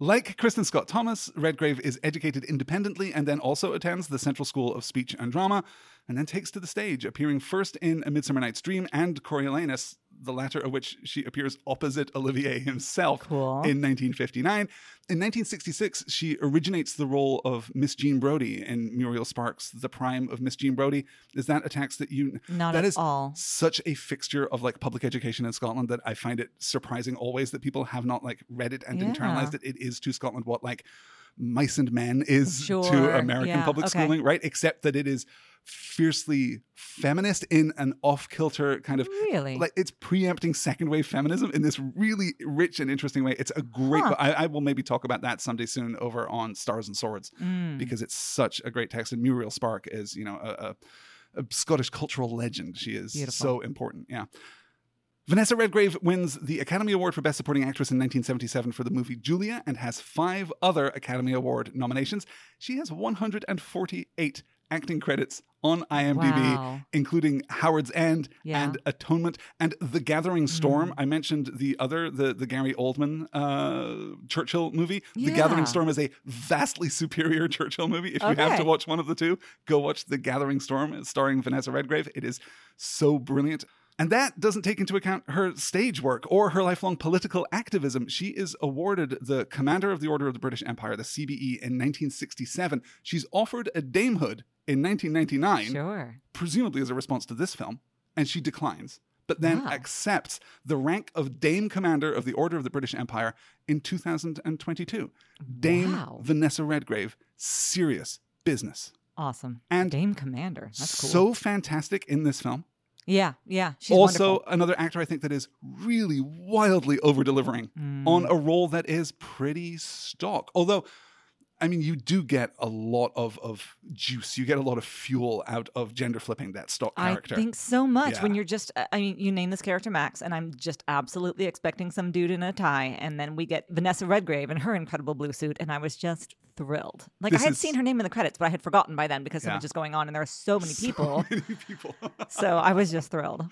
Like Kristin Scott Thomas, Redgrave is educated independently and then also attends the Central School of Speech and Drama, and then takes to the stage, appearing first in A Midsummer Night's Dream and Coriolanus, the latter of which she appears opposite Olivier himself
Cool.
in 1959. In 1966, she originates the role of Miss Jean Brodie in Muriel Sparks' The Prime of Miss Jean Brodie. Is that a text that you
Not
that
at
is
all.
such a fixture of like public education in Scotland that I find it surprising always that people have not like read it and
Yeah.
internalized it. It is to Scotland what like mice and men is
Sure,
to American
yeah,
public
okay.
schooling, right? Except that it is fiercely feminist in an off-kilter kind of
Really?
like it's preempting second wave feminism in this really rich and interesting way. It's a great.
Huh.
I, I will maybe talk about that someday soon over on Stars and Swords
Mm.
because it's such a great text. And Muriel Spark is you know a, a, a Scottish cultural legend. She is
Beautiful.
so important. Yeah. Vanessa Redgrave wins the Academy Award for Best Supporting Actress in 1977 for the movie Julia and has five other Academy Award nominations. She has 148 acting credits on IMDb,
Wow.
including Howard's End
Yeah.
and Atonement and The Gathering Storm. I mentioned the other, the, the Gary Oldman uh, Churchill movie. The Gathering Storm is a vastly superior Churchill movie. If you have to watch one of the two, go watch The Gathering Storm starring Vanessa Redgrave. It is so brilliant. And that doesn't take into account her stage work or her lifelong political activism. She is awarded the Commander of the Order of the British Empire, the CBE, in 1967. She's offered a damehood in 1999
Sure.
presumably as a response to this film, and she declines, but then
Wow.
accepts the rank of Dame Commander of the Order of the British Empire in 2022. Dame
Wow.
Vanessa Redgrave, serious business.
Awesome.
And
Dame Commander. That's cool.
So fantastic in this film.
Yeah, yeah. She's
also,
wonderful.
another actor I think that is really wildly over delivering
Mm.
on a role that is pretty stock. Although, I mean, you do get a lot of, of juice. You get a lot of fuel out of gender flipping that stock character.
I think so much when you're just, uh, I mean, you name this character Max, and I'm just absolutely expecting some dude in a tie. And then we get Vanessa Redgrave in her incredible blue suit, and I was just thrilled. Like,
This
I had
is-
seen her name in the credits, but I had forgotten by then because so
Yeah.
much is going on, and there are so many people.
Many people.
so I was just thrilled.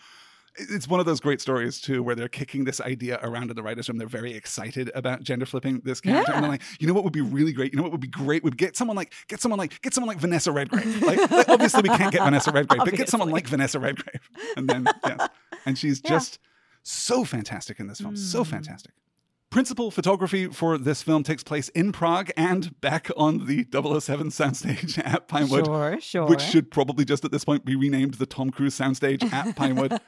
It's one of those great stories too where they're kicking this idea around in the writers room. They're very excited about gender flipping this character. And they're like you know what would be really great? You know what would be great would get someone like get someone like get someone like vanessa redgrave. Like, like, obviously we can't get vanessa redgrave but get someone like vanessa redgrave. And then yes and she's
Yeah.
just so fantastic in this film. So
Mm.
fantastic Principal photography for this film takes place in Prague and back on the 007 soundstage at Pinewood
Sure, sure.
which should probably just at this point be renamed the Tom Cruise soundstage at Pinewood.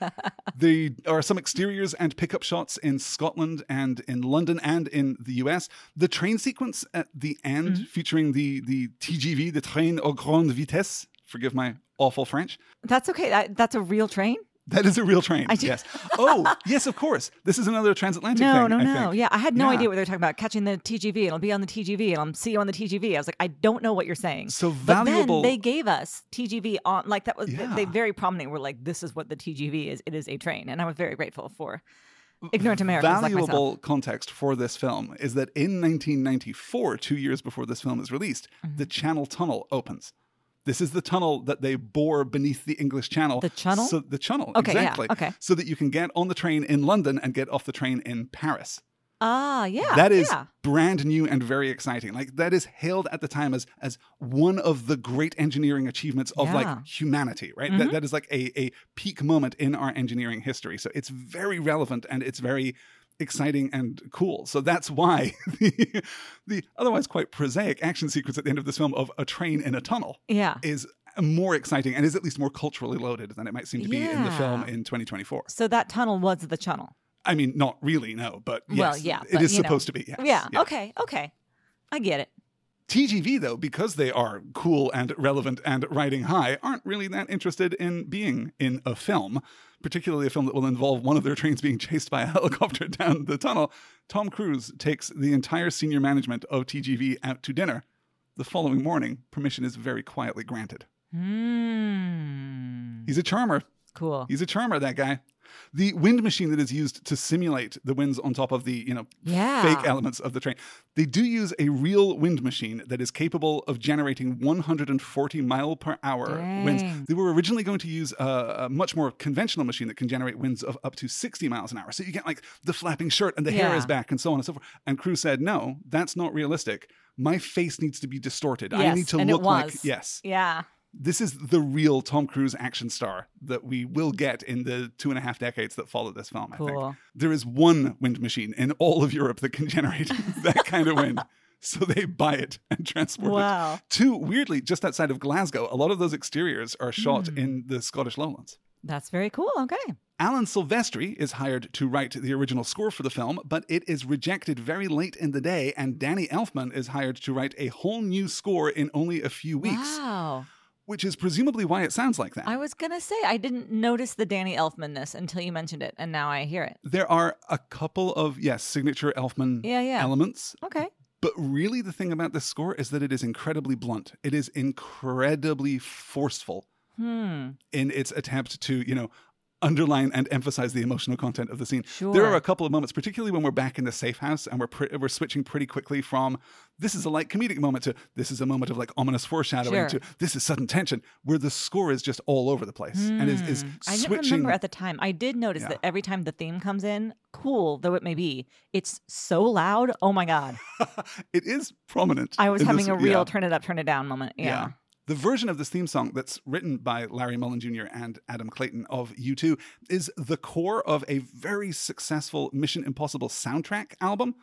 there are some exteriors and pickup shots in Scotland and in London and in the US. The train sequence at the end,
Mm-hmm.
featuring the the TGV, the Train à Grande Vitesse. Forgive my awful French.
That's okay. That, that's a real train?
That is a real train.
I
yes. Oh, yes, of course. This is another transatlantic
No,
thing.
no,
I
no. Yeah, I had no
Yeah.
idea what they were talking about. Catching the TGV, and I'll be on the TGV, and I'll see you on the TGV. I was like, I don't know what you're saying.
So valuable.
But then they gave us TGV on, like that was
Yeah.
they very prominently were like, this is what the TGV is. It is a train, and I was very grateful for ignorant Americans like
valuable context for this film is that in 1994, two years before this film is released,
Mm-hmm.
the Channel Tunnel opens. This is the tunnel that they bore beneath the English Channel.
The Channel?
So the tunnel,
Okay, yeah,
exactly.
okay.
So that you can get on the train in London and get off the train in Paris.
Ah, yeah,
that is
yeah.
brand new and very exciting. Like that is hailed at the time as as one of the great engineering achievements of
Yeah.
like humanity, right?
Mm-hmm.
That, that is like a, a peak moment in our engineering history. So it's very relevant and it's very exciting and cool. So that's why the, the otherwise quite prosaic action sequence at the end of this film of a train in a tunnel
yeah.
is more exciting and is at least more culturally loaded than it might seem to be in the film in 2024.
So that tunnel was the tunnel.
I mean, not really, no, but yes,
Well, yeah,
it
but,
is
you know.
supposed to be. Yes,
Yeah,
yeah.
Okay. Okay. I get it.
TGV, though, because they are cool and relevant and riding high, aren't really that interested in being in a film, particularly a film that will involve one of their trains being chased by a helicopter down the tunnel. Tom Cruise takes the entire senior management of TGV out to dinner. The following morning, permission is very quietly granted.
Hmm.
He's a charmer.
Cool.
He's a charmer, that guy. The wind machine that is used to simulate the winds on top of the, you know,
Yeah.
fake elements of the train. They do use a real wind machine that is capable of generating 140 mile per hour winds. They were originally going to use a, a much more conventional machine that can generate winds of up to 60 miles an hour. So you get like the flapping shirt and the hair is back and so on and so forth. And Cruise said, "No, that's not realistic. My face needs to be distorted. I need to look like yes."
Yeah.
This is the real Tom Cruise action star that we will get in the two and a half decades that follow this film. I
Cool.
think there is one wind machine in all of Europe that can generate that kind of wind. So they buy it and transport
Wow.
it to weirdly just outside of Glasgow. A lot of those exteriors are shot
Hmm.
in the Scottish lowlands.
That's very cool. Okay.
Alan Silvestri is hired to write the original score for the film, but it is rejected very late in the day, and Danny Elfman is hired to write a whole new score in only a few weeks,
Wow.
Which is presumably why it sounds like that.
I was gonna say I didn't notice the Danny Elfmanness until you mentioned it, and now I hear it.
there are a couple of yes signature elfman
Yeah, yeah.
elements
Okay.
but really the thing about this score is that it is incredibly blunt it is incredibly forceful
Hmm.
in its attempt to you know underline and emphasize the emotional content of the scene there are a couple of moments particularly when we're back in the safe house and we're pre- we're switching pretty quickly from this is a light comedic moment to this is a moment of like ominous foreshadowing
Sure.
to this is sudden tension where the score is just all over the place and is, is
Hmm. I didn't remember at the time. I did notice
Yeah.
that every time the theme comes in, cool though it may be, it's so loud. Oh my god!
it is prominent
I was having
this-
a real
yeah.
turn it up, turn it down moment. Yeah.
The version of this theme song that's written by Larry Mullen Jr. and Adam Clayton of U2 is the core of a very successful Mission Impossible soundtrack album,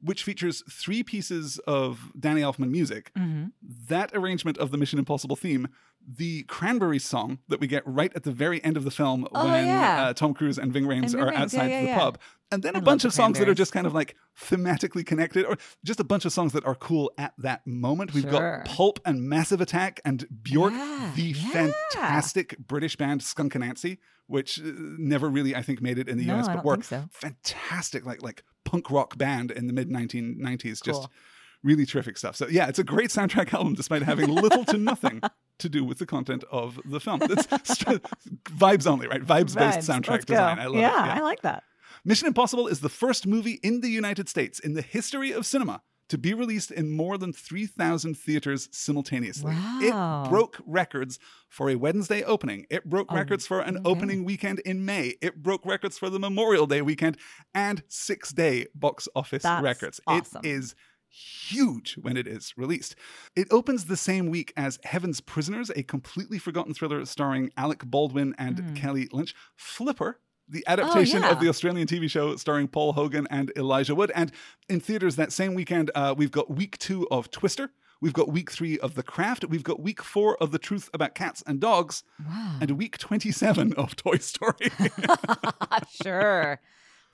which features three pieces of Danny Elfman music.
hmm
That arrangement of the Mission Impossible theme the Cranberry song that we get right at the very end of the film
Oh,
when
yeah.
uh, Tom Cruise and Ving Rhames
And
are
Rhames, yeah,
outside
yeah,
the pub. And then
I
a bunch of songs that are just kind of like thematically connected, or just a bunch of songs that are cool at that moment. We've
Sure.
got Pulp and Massive Attack and Bjork, the fantastic British band Skunk Anansie, which uh, never really, I think, made it in the
No,
US, but were
so.
fantastic, like like punk rock band in the mid 1990s. Just
Cool.
Really terrific stuff. So yeah, it's a great soundtrack album, despite having little to nothing to do with the content of the film. It's st- vibes only, right? Vibes based
Vibes.
soundtrack
Let's go.
design. I love
yeah,
it.
I like that.
Mission Impossible is the first movie in the United States in the history of cinema to be released in more than 3,000 theaters simultaneously.
Wow.
It broke records for a Wednesday opening. It broke
Oh,
records for an
okay.
opening weekend in May. It broke records for the Memorial Day weekend and six day box office
That's
records.
awesome.
It is huge when it is released. It opens the same week as Heaven's Prisoners, a completely forgotten thriller starring Alec Baldwin and Kelly Lynch. Flipper, the adaptation
Oh, yeah.
of the Australian TV show starring Paul Hogan and Elijah Wood. And in theaters that same weekend, uh, we've got week two of Twister. We've got week three of The Craft. We've got week four of The Truth About Cats and Dogs.
Wow.
And week 27 of Toy Story.
sure.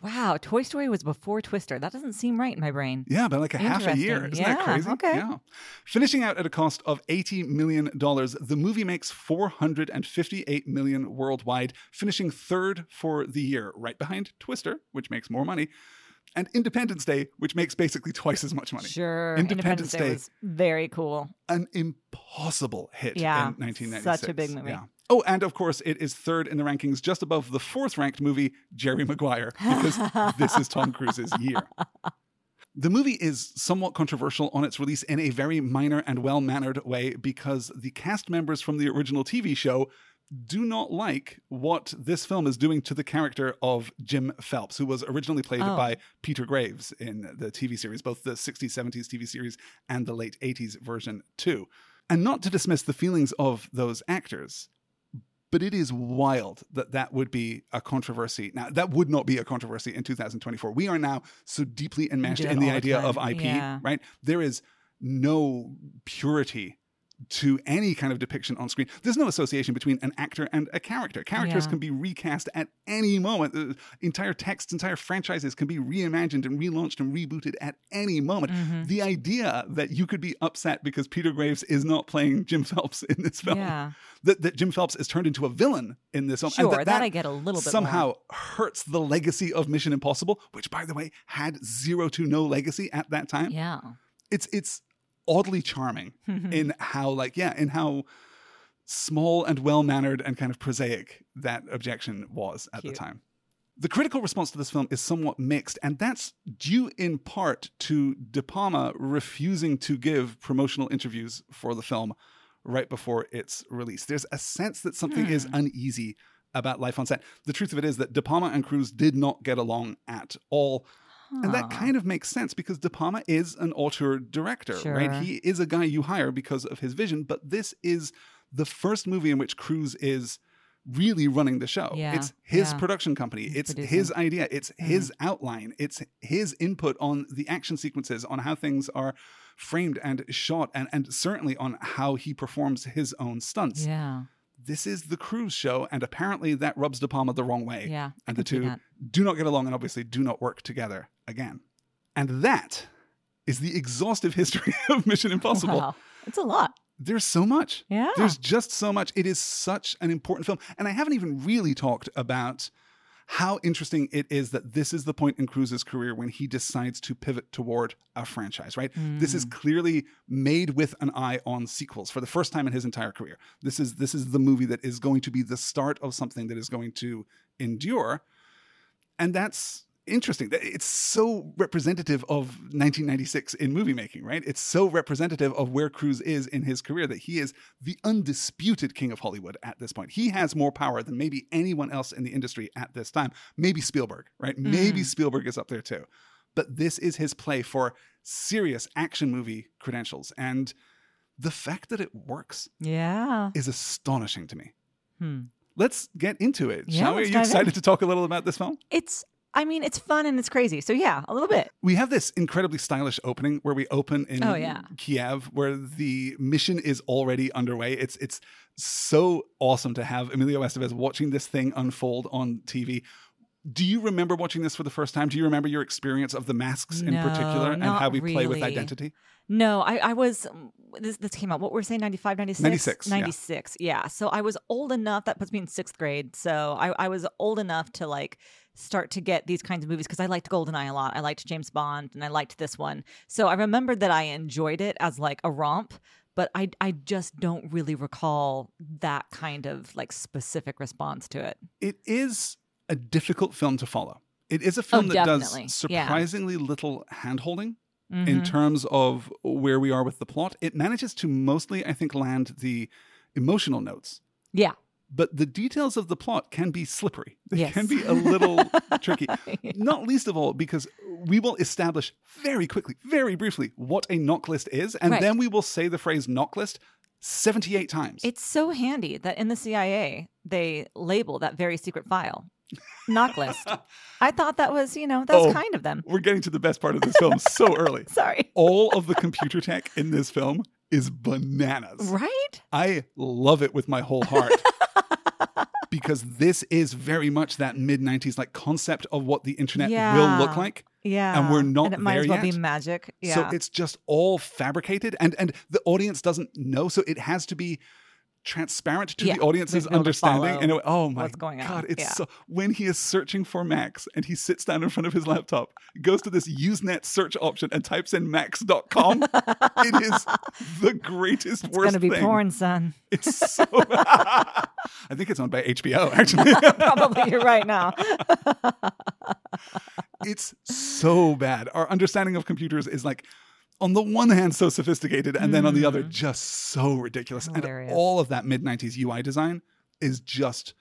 Wow, Toy Story was before Twister. That doesn't seem right in my brain.
Yeah, by like a half a year. Isn't that
Yeah,
crazy?
okay.
Yeah. Finishing out at a cost of $80 million, the movie makes 458 million worldwide, finishing third for the year, right behind Twister, which makes more money, and Independence Day, which makes basically twice as much money.
Sure.
Independence Day.
was very cool.
An impossible hit
Yeah,
in 1996.
such a big movie.
Yeah. Oh, and of course, it is third in the rankings, just above the fourth ranked movie, Jerry Maguire, because this is Tom Cruise's year. The movie is somewhat controversial on its release in a very minor and well mannered way because the cast members from the original TV show do not like what this film is doing to the character of Jim Phelps, who was originally played
Oh.
by Peter Graves in the TV series, both the 60s, 70s TV series and the late 80s version too. And not to dismiss the feelings of those actors, but it is wild that that would be a controversy. Now, that would not be a controversy in 2024. We are now so deeply enmeshed in the idea of. IP,
Yeah.
right? There is no purity to any kind of depiction on screen. There's no association between an actor and a character. Characters
Yeah.
can be recast at any moment. Uh, entire texts, entire franchises can be reimagined and relaunched and rebooted at any moment.
Mm-hmm.
The idea that you could be upset because Peter Graves is not playing Jim Phelps in this film,
Yeah.
that, that Jim Phelps is turned into a villain in this film,
Sure,
and
that I get a little bit
somehow
more.
hurts the legacy of Mission Impossible, which, by the way, had zero to no legacy at that time
Yeah.
it's it's oddly charming mm-hmm. in how like yeah in how small and well mannered and kind of prosaic that objection was at
Cute.
the time. The critical response to this film is somewhat mixed, and that's due in part to De Palma refusing to give promotional interviews for the film right before its release. There's a sense that something is hmm. uneasy about life on set. The truth of it is that De Palma and Cruise did not get along at all. And that kind of makes sense because De Palma is an auteur director, right? He is a guy you hire because of his vision, but this is the first movie in which Cruise is really running the show.
Yeah,
It's his
yeah.
production company, it's
producing.
his idea, it's his outline, it's his input on the action sequences, on how things are framed and shot, and, and certainly on how he performs his own stunts.
Yeah.
This is the Cruise show, and apparently that rubs De Palma the wrong way
Yeah,
and the two do not get along and obviously do not work together again. And that is the exhaustive history of Mission Impossible.
Wow. It's a lot.
There's so much.
Yeah.
There's just so much. It is such an important film. And I haven't even really talked about how interesting it is that this is the point in Cruise's career when he decides to pivot toward a franchise, right? This is hmm. clearly made with an eye on sequels for the first time in his entire career. This is this is the movie that is going to be the start of something that is going to endure. And that's interesting. It's so representative of 1996 in movie making, right? It's so representative of where Cruise is in his career that he is the undisputed king of Hollywood at this point. He has more power than maybe anyone else in the industry at this time. Maybe Spielberg, right? Maybe Spielberg is up there too. But this is his play for serious action movie credentials. And the fact that it works
Yeah.
is astonishing to me.
Hmm.
Let's get into it,
Yeah,
shall we? Are you
dive in.
excited to talk a little about this film?
It's I mean, it's fun and it's crazy. So yeah, a little bit.
We have this incredibly stylish opening where we open in
Oh, yeah.
Kiev, where the mission is already underway. It's it's so awesome to have Emilio Estevez watching this thing unfold on TV. Do you remember watching this for the first time? Do you remember your experience of the masks in
No,
particular and how we play with identity?
No, I, I was, um, this, this came out, what were we saying, 95, 96?
96, yeah.
yeah. So I was old enough, that puts me in sixth grade. So I, I was old enough to like start to get these kinds of movies because I liked Goldeneye a lot. I liked James Bond and I liked this one. So I remembered that I enjoyed it as like a romp. But I, I just don't really recall that kind of like specific response to it.
It is a difficult film to follow. It is a oh, film that
Oh, definitely.
does
Yeah.
surprisingly little hand holding in
mm-hmm.
terms of where we are with the plot. It manages to mostly, I think, land the emotional notes.
Yeah.
But the details of the plot can be slippery. They
Yes.
can be a little tricky. Not least of all because we will establish very quickly, very briefly, what a knock list is, and
Right.
then we will say the phrase knock list 78 times.
It's so handy that in the CIA they label that very secret file, knock list. I thought that was, you know, that's
Oh.
kind of them.
We're getting to the best part of this film so early.
Sorry.
All of the computer tech in this film is bananas.
Right?
I love it with my whole heart. because this is very much that mid 90s like concept of what the internet will look like.
Yeah.
And we're not
And it might as well
yet.
be magic. Yeah.
So it's just all fabricated and and the audience doesn't know so it has to be transparent to
Yeah,
the audience's
they've been able to
understanding and it- oh my
what's going on.
god it's
Yeah.
so when he is searching for max and he sits down in front of his laptop goes to this usenet search option and types in max.com it is the greatest
it's
worst
gonna be
thing
porn, son.
it's so i think it's owned by hbo actually
Probably you're right now.
it's so bad. Our understanding of computers is like, on the one hand, so sophisticated, and then on the other, just so ridiculous.
Mm. Hilarious.
And all of that mid 90s UI design is just,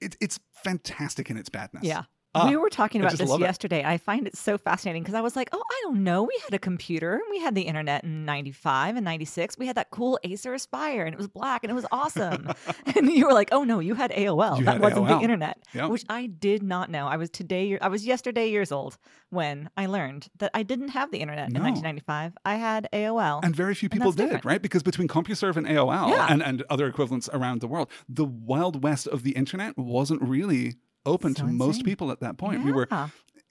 it, it's fantastic in its badness.
Yeah.
Ah,
we were talking about this
love it.
yesterday. I find it so fascinating because I was like, oh, I don't know. We had a computer and we had the internet in 95 and 96. We had that cool Acer Aspire and it was black and it was awesome. and you were like, oh, no, you had AOL.
You
that
had
wasn't
AOL.
the internet,
Yep.
which I did not know. I was today, I was yesterday years old when I learned that I didn't have the internet
No.
in 1995. I had AOL.
And very few people did,
different.
right? Because between CompuServe and AOL
Yeah.
and, and other equivalents around the world, the wild west of the internet wasn't really open
So
to most people at that point. We were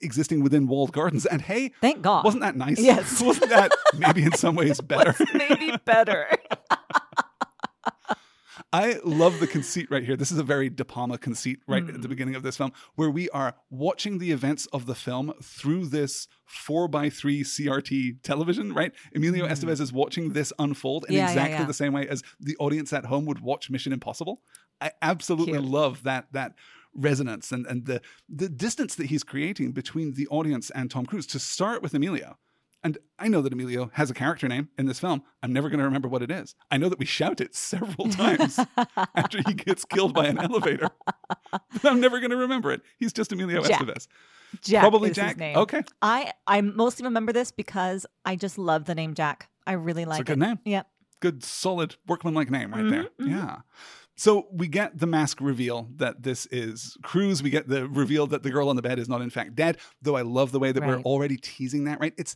existing within walled gardens. And hey,
Thank God.
wasn't that nice?
Yes.
wasn't that maybe in some ways better?
Maybe better.
I love the conceit right here. This is a very De Palma conceit right at
Mm.
the beginning of this film, where we are watching the events of the film through this four by three CRT television, right? Emilio Estevez is watching this unfold in
Mm. Yeah, yeah,
exactly
yeah.
the same way as the audience at home would watch Mission Impossible. I absolutely
Cute.
love that that resonance and, and the the distance that he's creating between the audience and Tom Cruise to start with Emilio. And I know that Emilio has a character name in this film. I'm never going to remember what it is. I know that we shout it several times after he gets killed by an elevator. But I'm never going to remember it. He's just Emilio
Jack.
Estevez.
Jack
Probably Jack.
name.
Okay.
I I mostly remember this because I just love the name Jack. I really like
good
it.
name.
Yep.
Good, solid, workmanlike name right there.
Mhm, mhm.
Yeah. So we get the mask reveal that this is Cruise. We get the reveal that the girl on the bed is not in fact dead. Though I love the way that we're already teasing that. Right? It's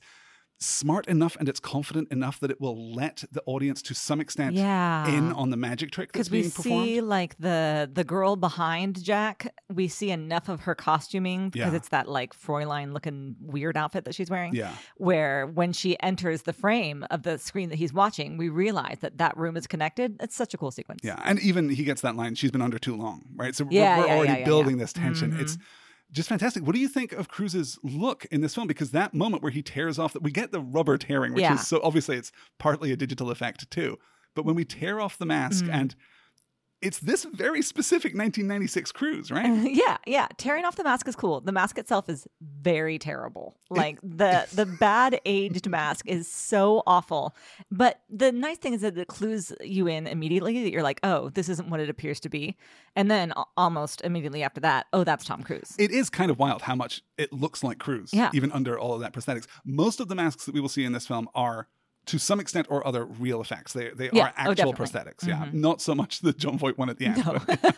smart enough and it's confident enough that it will let the audience to some extent
Yeah.
in on the magic trick that's
because we
being performed.
see like the the girl behind Jack, we see enough of her costuming because
Yeah.
it's that like Fräulein looking weird outfit that she's wearing.
Yeah.
Where when she enters the frame of the screen that he's watching, we realize that that room is connected. It's such a cool sequence.
Yeah, and even he gets that line, she's been under too long, right? So we're-
Yeah,
we're,
yeah,
already building this tension. It's mm-hmm. Just fantastic. What do you think of Cruise's look in this film? Because that moment where he tears off, that we get the rubber tearing, which
Yeah.
is so obviously it's partly a digital effect too. But when we tear off the mask
Mm.
and it's this very specific 1996 cruise, right?
yeah, yeah. Tearing off the mask is cool. The mask itself is very terrible. Like the the bad aged mask is so awful. But the nice thing is that it clues you in immediately that you're like, oh, this isn't what it appears to be. And then almost immediately after that, oh, that's Tom Cruise.
It is kind of wild how much it looks like Cruise,
Yeah.
even under all of that prosthetics. Most of the masks that we will see in this film are, to some extent or other, real effects. They they
Yeah.
are
Oh,
actual
definitely.
prosthetics. Yeah, not so much the Jon Voight one at the end.
No.
but-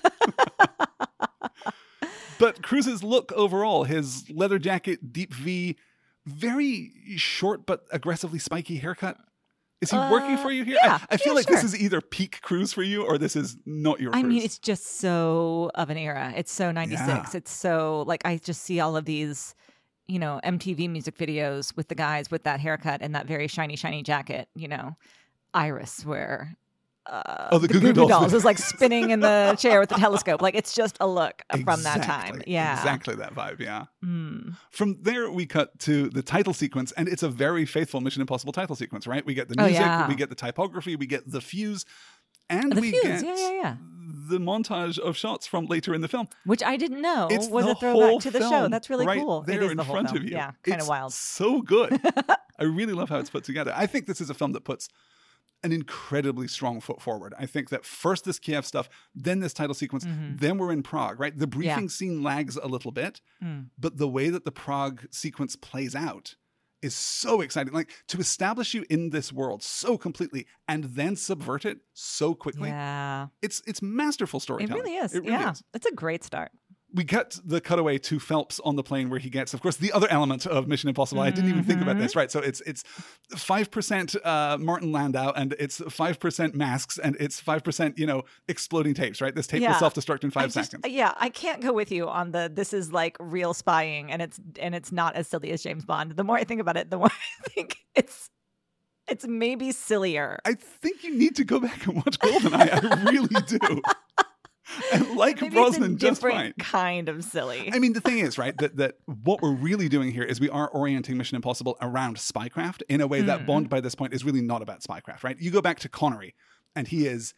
but Cruise's look overall, his leather jacket, deep V, very short but aggressively spiky haircut. Is he working
Uh,
for you here?
yeah,
I, I feel
yeah,
like this is either peak Cruise for you or this is not your
I
Cruise.
mean, it's just so of an era. It's so 96.
Yeah.
It's so like I just see all of these, you know, MTV music videos with the guys with that haircut and that very shiny, shiny jacket, you know, Iris, where uh,
Oh, the Goo Goo Dolls.
is like spinning in the chair with the telescope. Like it's just a look from that time. Yeah.
Exactly that vibe, yeah.
Mm.
From there, we cut to the title sequence, and it's a very faithful Mission Impossible title sequence, right? We get the
Oh,
music,
yeah.
we get the typography, we get the fuse, and
The
we
fuse,
get
yeah, yeah, yeah.
The montage of shots from later in the film.
Which I didn't know
It's
was a throwback to the show. That's really
right
cool.
There
it is
in
the
front
film.
of you.
Yeah, kind of wild.
So good. I really love how it's put together. I think this is a film that puts an incredibly strong foot forward. I think that first this Kiev stuff, then this title sequence, then we're in Prague, right? The briefing scene lags a little bit,
Mm.
but the way that the Prague sequence plays out is so exciting. Like to establish you in this world so completely and then subvert it so quickly.
Yeah.
It's it's masterful storytelling.
It really is.
It really
yeah.
is
It's a great start.
We cut the cutaway to Phelps on the plane where he gets, of course, the other element of Mission Impossible. I didn't even think about
Mm-hmm.
this, right? So it's it's five percent uh, Martin Landau and it's five percent masks and it's five percent you know exploding tapes, right? This tape will self destruct in five
just-
seconds.
Yeah, I can't go with you on the this is like real spying and it's and it's not as silly as James Bond. The more I think about it, the more I think it's it's maybe sillier.
I think you need to go back and watch GoldenEye. I really do. I like
Maybe
Brosnan
it's a
just fine.
kind of silly.
I mean, the thing is, right, that, that what we're really doing here is we are orienting Mission Impossible around spycraft in a way
Mm-hmm.
that Bond, by this point, is really not about spycraft, right? You go back to Connery, and he is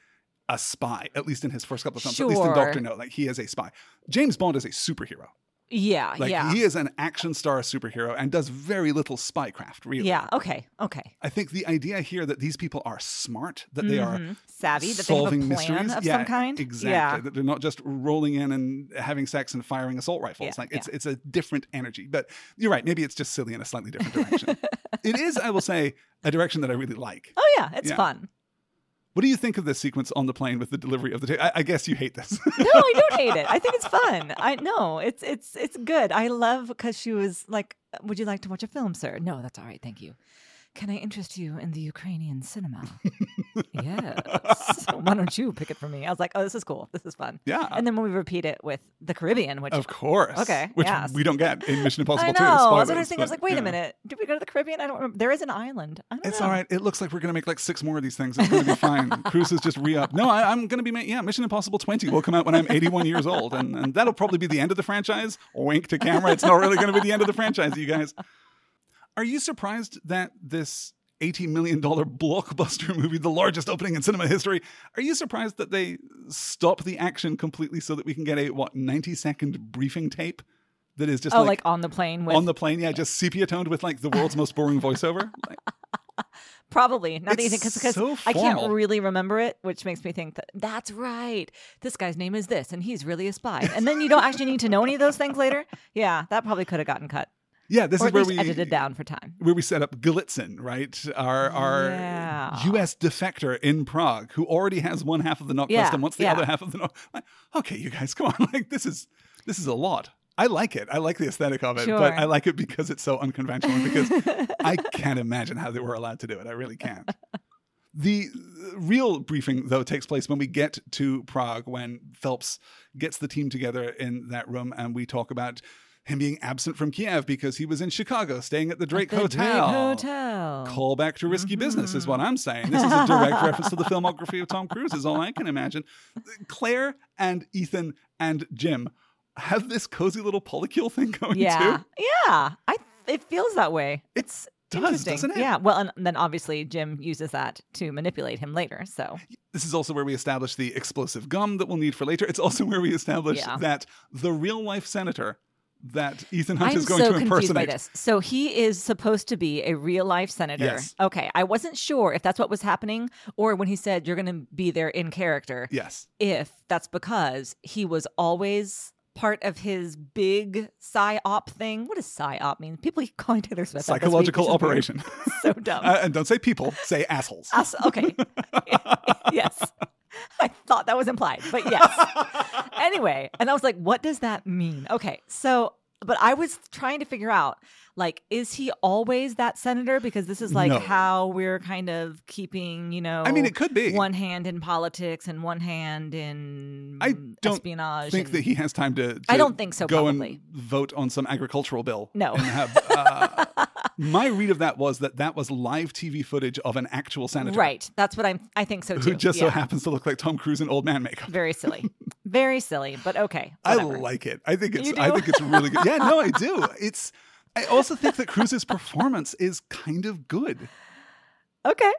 a spy, at least in his first couple of films, at least in Doctor No, like he is a spy. James Bond is a superhero.
Yeah,
Like
yeah.
he is an action star superhero and does very little spycraft, really.
yeah, okay, okay.
I think the idea here that these people are smart, that they are
Mhm. savvy, that
solving
they have a plan
mysteries
of
yeah,
some kind.
Exactly.
Yeah.
That they're not just rolling in and having sex and firing assault rifles.
Yeah,
like it's it's a different energy. But you're right. Maybe it's just silly in a slightly different direction. it is, I will say, a direction that I really like.
Oh yeah, it's
Yeah.
fun.
What do you think of this sequence on the plane with the delivery of the tape? I, I guess you hate this.
No, I don't hate it. I think it's fun. I no, it's it's it's good. I love because she was like, "Would you like to watch a film, sir?" No, that's all right, thank you. Can I interest you in the Ukrainian cinema? yes. Why don't you pick it for me? I was like, "Oh, this is cool. This is fun."
yeah.
And then when we repeat it with the Caribbean, which
of course.
Okay,
Which
yes.
we don't get in Mission Impossible.
I know,
2.
that's what I was thinking. I was like, "Wait
yeah.
a minute, did we go to the Caribbean? I don't remember. There is an island. I don't
It's
know.
all right. It looks like we're going to make like six more of these things. It's going to be fine. Cruise is just re up. No, I, I'm going to be, ma- yeah, Mission Impossible 20 will come out when I'm 81 years old. And, and that'll probably be the end of the franchise. Wink to camera. It's not really going to be the end of the franchise, you guys. Are you surprised that this $80 million blockbuster movie, the largest opening in cinema history, are you surprised that they stop the action completely so that we can get a, what, 90 second briefing tape that is just
Oh,
like,
like, on the plane with
on the plane? Yeah, just sepia toned with like the world's most boring voiceover. Like,
Probably. Now that you think, because
so
I can't really remember it, which makes me think that that's right. This guy's name is this, and he's really a spy. And then you don't actually need to know any of those things later. Yeah, that probably could have gotten cut,
yeah, this
or
is where we
edited down for time.
where we set up Galitzin, right? Our our
Yeah.
U.S. defector in Prague, who already has one half of the knock
Yeah,
and wants the
yeah.
other half of the knock. Like, okay, you guys, come on! Like this is this is a lot. I like it. I like the aesthetic of it, but I like it because it's so unconventional. Because I can't imagine how they were allowed to do it. I really can't. The real briefing, though, takes place when we get to Prague, when Phelps gets the team together in that room, and we talk about him being absent from Kiev because he was in Chicago, staying at the Drake
The Drake
Hotel.
Hotel.
Call back to risky business is
Mm-hmm.
what I'm saying. This is a direct reference to the filmography of Tom Cruise, is all I can imagine. Claire and Ethan and Jim have this cozy little polycule thing going
yeah,
too.
yeah. I it feels that way. It's
does,
interesting.
doesn't it?
Yeah. Well, and then obviously Jim uses that to manipulate him later. So
This is also where we establish the explosive gum that we'll need for later. It's also where we establish
Yeah.
that the real life senator that Ethan Hunt
I'm
is going
so
to
confused by this. So he is supposed to be a real life senator.
Yes.
Okay, I wasn't sure if that's what was happening, or when he said you're going to be there in character.
Yes.
If that's because he was always part of his big psyop thing. What does psyop mean? People keep calling Taylor Swift week,
Psychological
weird.
operation.
so dumb.
Uh, and don't say people, say assholes.
Us- okay. yes. I thought that was implied, but yes. anyway, and I was like, what does that mean? Okay, so, but I was trying to figure out, like, is he always that senator? Because this is like
No.
how we're kind of keeping, you know,
I mean, it could be.
one hand in politics and one hand in
I don't
espionage.
think
and-
that he has time to, to
I don't think so,
go
probably.
and vote on some agricultural bill.
No.
And have, uh, my read of that was that that was live TV footage of an actual senator.
right. That's what I'm. I think so too.
Who just so happens to look like Tom Cruise in old man makeup.
Very silly. Very silly, but okay.
I like it. I think it's. I think it's really good. Yeah, no, I do. It's. I also think that Cruise's performance is kind of good.
Okay.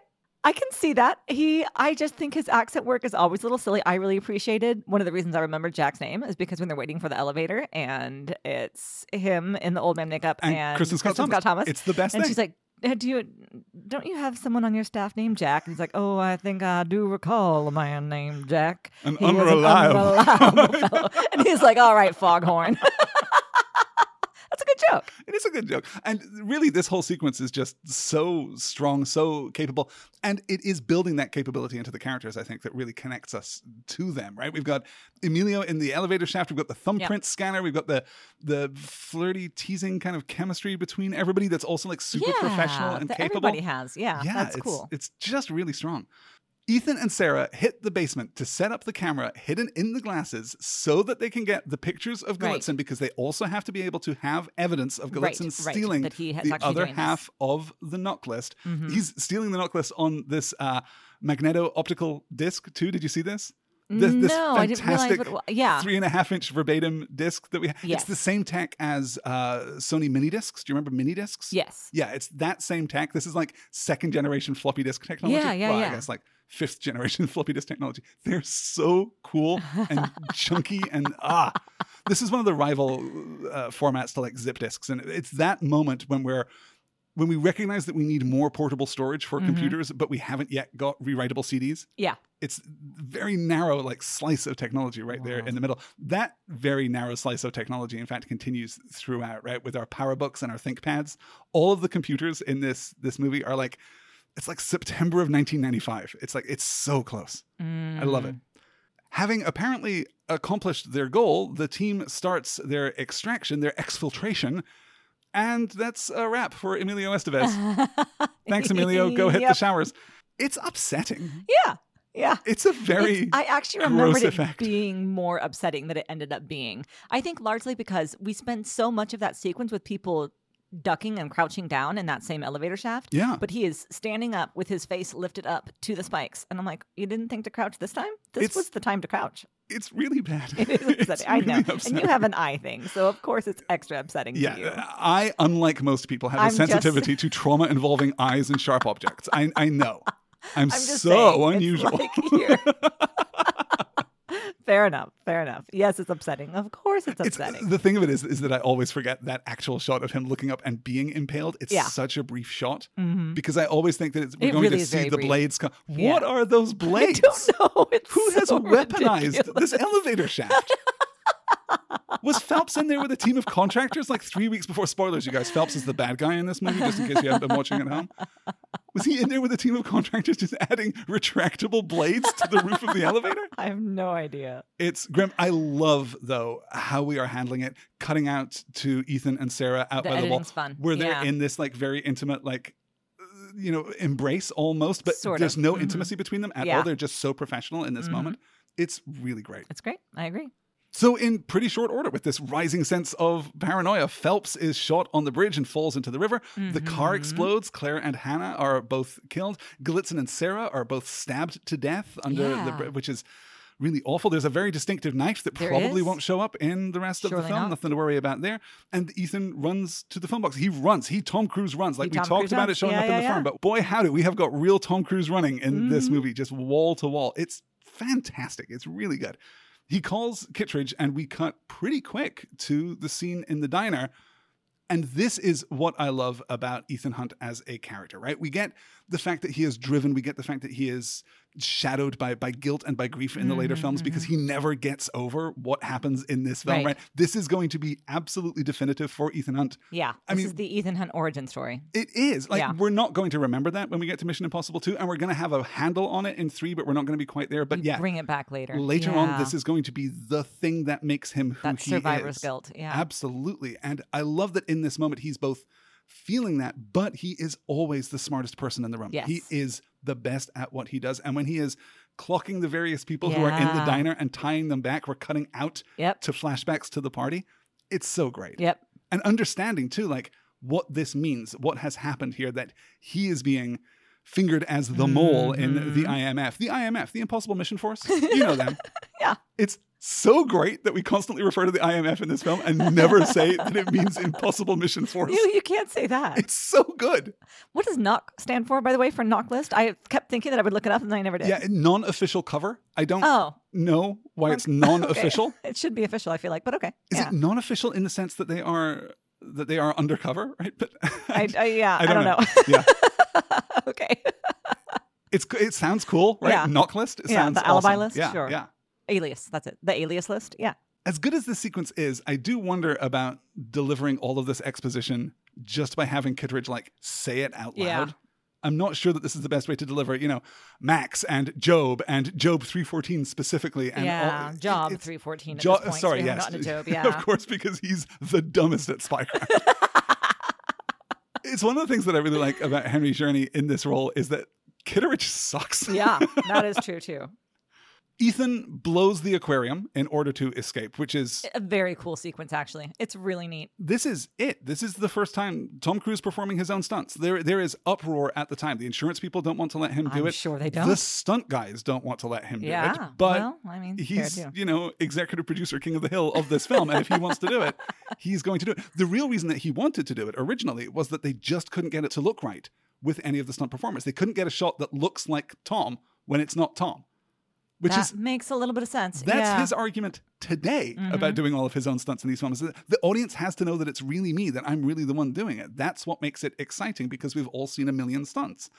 I can see that. He I just think his accent work is always a little silly. I really appreciated one of the reasons I remember Jack's name is because when they're waiting for the elevator and it's him in the old man makeup
And,
and,
Kristin Scott Thomas.
Thomas.
It's the best
and
thing.
she's like, "Uh, "Do you don't you have someone on your staff named Jack?" And he's like, "Oh, I think I do recall a man named Jack.
An
He
unreliable."
unreliable fellow." And he's like, "All right, Foghorn." That's a good joke.
It is a good joke. And really, this whole sequence is just so strong, so capable. And it is building that capability into the characters, I think, that really connects us to them, right? We've got Emilio in the elevator shaft. We've got the thumbprint scanner. We've got the the flirty, teasing kind of chemistry between everybody that's also like super
yeah,
professional and capable.
Everybody has. Yeah, that's
it's,
cool.
It's just really strong. Ethan and Sarah hit the basement to set up the camera hidden in the glasses so that they can get the pictures of
Right.
Galitzin because they also have to be able to have evidence of
Right,
Galitzin
right,
stealing
that he has
the other half of the knock list.
Mhm.
He's stealing the knock list on this uh, magneto optical disc too. Did you see this? This, this
no, I didn't realize what. Yeah.
three and a half inch verbatim disc that we have.
Yes.
It's the same tech as uh, Sony mini discs. Do you remember mini discs?
Yes.
Yeah, it's that same tech. This is like second generation floppy disk technology.
Yeah, yeah,
well, I guess like fifth generation floppy disk technology. They're so cool and chunky and ah. This is one of the rival uh, formats to like zip disks, and it's that moment when we're when we recognize that we need more portable storage for
Mhm.
computers, but we haven't yet got rewritable CDs.
Yeah.
It's very narrow, like slice of technology right there in the middle. That very narrow slice of technology, in fact, continues throughout, right? With our PowerBooks and our ThinkPads, all of the computers in this this movie are like, it's like September of 1995. It's like it's so close. I love it.
Mm.
Having apparently accomplished their goal, the team starts their extraction, their exfiltration, and that's a wrap for Emilio Estevez. Thanks, Emilio. Go hit the showers. It's upsetting.
Yeah. Yeah.
It's a very
It's- I actually remembered it
effect.
being more upsetting than it ended up being. I think largely because we spend so much of that sequence with people ducking and crouching down in that same elevator shaft.
Yeah.
But he is standing up with his face lifted up to the spikes. And I'm like, you didn't think to crouch this time? This
It's-
was the time to crouch.
it's really bad.
It is
It's
upsetting. I know.
really
And you have an eye thing. So, of course, it's extra upsetting to you.
Yeah, I, unlike most people, have a
I'm just-
sensitivity to trauma involving eyes and sharp objects. I, I know. I'm,
I'm just
so
saying, it's
unusual.
fair enough. Fair enough. Yes, it's upsetting. Of course, it's
It's,
upsetting.
the thing of it is, is that I always forget that actual shot of him looking up and being impaled. It's
Yeah.
such a brief shot
Mhm.
because I always think that it's, we're
It
going
really
to see the
brief.
blades come.
Yeah.
What are those
I
blades?
don't know. It's
Who has weaponized
ridiculous.
this elevator shaft? Was Phelps in there with a team of contractors like three weeks before spoilers, you guys? Phelps is the bad guy in this movie, just in case you haven't been watching at home. Was he in there with a team of contractors just adding retractable blades to the roof of the elevator?
I have no idea.
It's grim. I love though how we are handling it, cutting out to Ethan and Sarah out
The
by the wall,
fun.
where they're
Yeah.
in this like very intimate, like you know, embrace almost, but
Sort
there's
of.
no
Mhm.
intimacy between them at
Yeah.
all. They're just so professional in this
Mhm.
moment. It's really great.
It's great. I agree.
So, in pretty short order, with this rising sense of paranoia, Phelps is shot on the bridge and falls into the river. The car
Mhm.
explodes. Claire and Hannah are both killed. Galitzin and Sarah are both stabbed to death under the
Yeah.
bridge, which is really awful. There's a very distinctive knife that
There
probably
is.
won't show up in the rest of the film.
not.
Nothing to worry about there. And Ethan runs to the phone box. He runs. He Tom Cruise runs. Like
He
we
Tom
talked
Cruise
about it showing
Yeah,
up in the
yeah.
firm. But boy, howdy, we have got real Tom Cruise running in this
Mhm.
movie, just wall to wall. It's fantastic. It's really good. He calls Kittredge, and we cut pretty quick to the scene in the diner. And this is what I love about Ethan Hunt as a character, right? We get the fact that he is driven. We get the fact that he is shadowed by by guilt and by grief in the later films because he never gets over what happens in this film.
Mm-hmm, Right.
Right. This is going to be absolutely definitive for Ethan Hunt.
Yeah.
I
this
mean-
is the Ethan Hunt origin story.
It is like
Yeah.
we're not going to remember that when we get to Mission Impossible 2, and we're going to have a handle on it in three, but we're not going to be quite there. But
You
yeah,
Bring it back later.
later on, this is going to be the thing that makes him who
that
he
survivor's
is.
guilt. Yeah.
Absolutely. And I love that in this moment, he's both feeling that, but he is always the smartest person in the room.
Yes.
He is the best at what he does. And when he is clocking the various people who are in the diner and tying them back, we're cutting out
Yep.
to flashbacks to the party. It's so great.
Yep.
And understanding too, like what this means, what has happened here, that he is being fingered as the mole in the
Mm-hmm.
IMF. The IMF, the Impossible Mission Force. You know them.
Yeah.
It's so great that we constantly refer to the IMF in this film and never say that it means Impossible Mission Force.
You, you can't say that.
It's so good.
What does knock stand for, by the way, for knock list? I kept thinking that I would look it up and then I never did.
Yeah, non-official cover. I don't
Oh,
know why it's non-official.
it should be official, I feel like, but okay.
Is
yeah.
it non-official in the sense that they are that they are undercover, right? But
I, I, yeah, I
don't
don't, know.
yeah,
okay.
it's it sounds cool, right?
Yeah.
Knock list. It
Yeah,
sounds
the alibi
awesome.
list,
Yeah,
sure.
yeah.
Alias, that's it. The alias list. Yeah.
As good as this sequence is, I do wonder about delivering all of this exposition just by having Kittredge like say it out loud. Yeah. I'm not sure that this is the best way to deliver, you know, Max and Job and Job 314 specifically. And
yeah.
all,
Job
it's-
314 at this point.
sorry,
so
yes.
Job.
of course, because he's the dumbest at spycraft. it's one of the things that I really like about Henry Czerny in this role is that Kittredge sucks.
yeah, that is true too.
Ethan blows the aquarium in order to escape, which is
A very cool sequence, actually. It's really neat.
this is it. This is the first time Tom Cruise performing his own stunts. There, there is uproar at the time. The insurance people don't want to let him do
I'm
it.
sure they don't.
The stunt guys don't want to let him do
Yeah.
it. But
well, I mean,
he's, you know, executive producer, king of the hill of this film, and if he wants to do it, he's going to do it. The real reason that he wanted to do it originally was that they just couldn't get it to look right with any of the stunt performers. They couldn't get a shot that looks like Tom when it's not Tom, which
that
is
makes a little bit of sense.
that's
yeah. Mm-hmm.
his argument today about doing all of his own stunts in these films. The audience has to know that it's really me, that I'm really the one doing it. That's what makes it exciting because we've all seen a million stunts.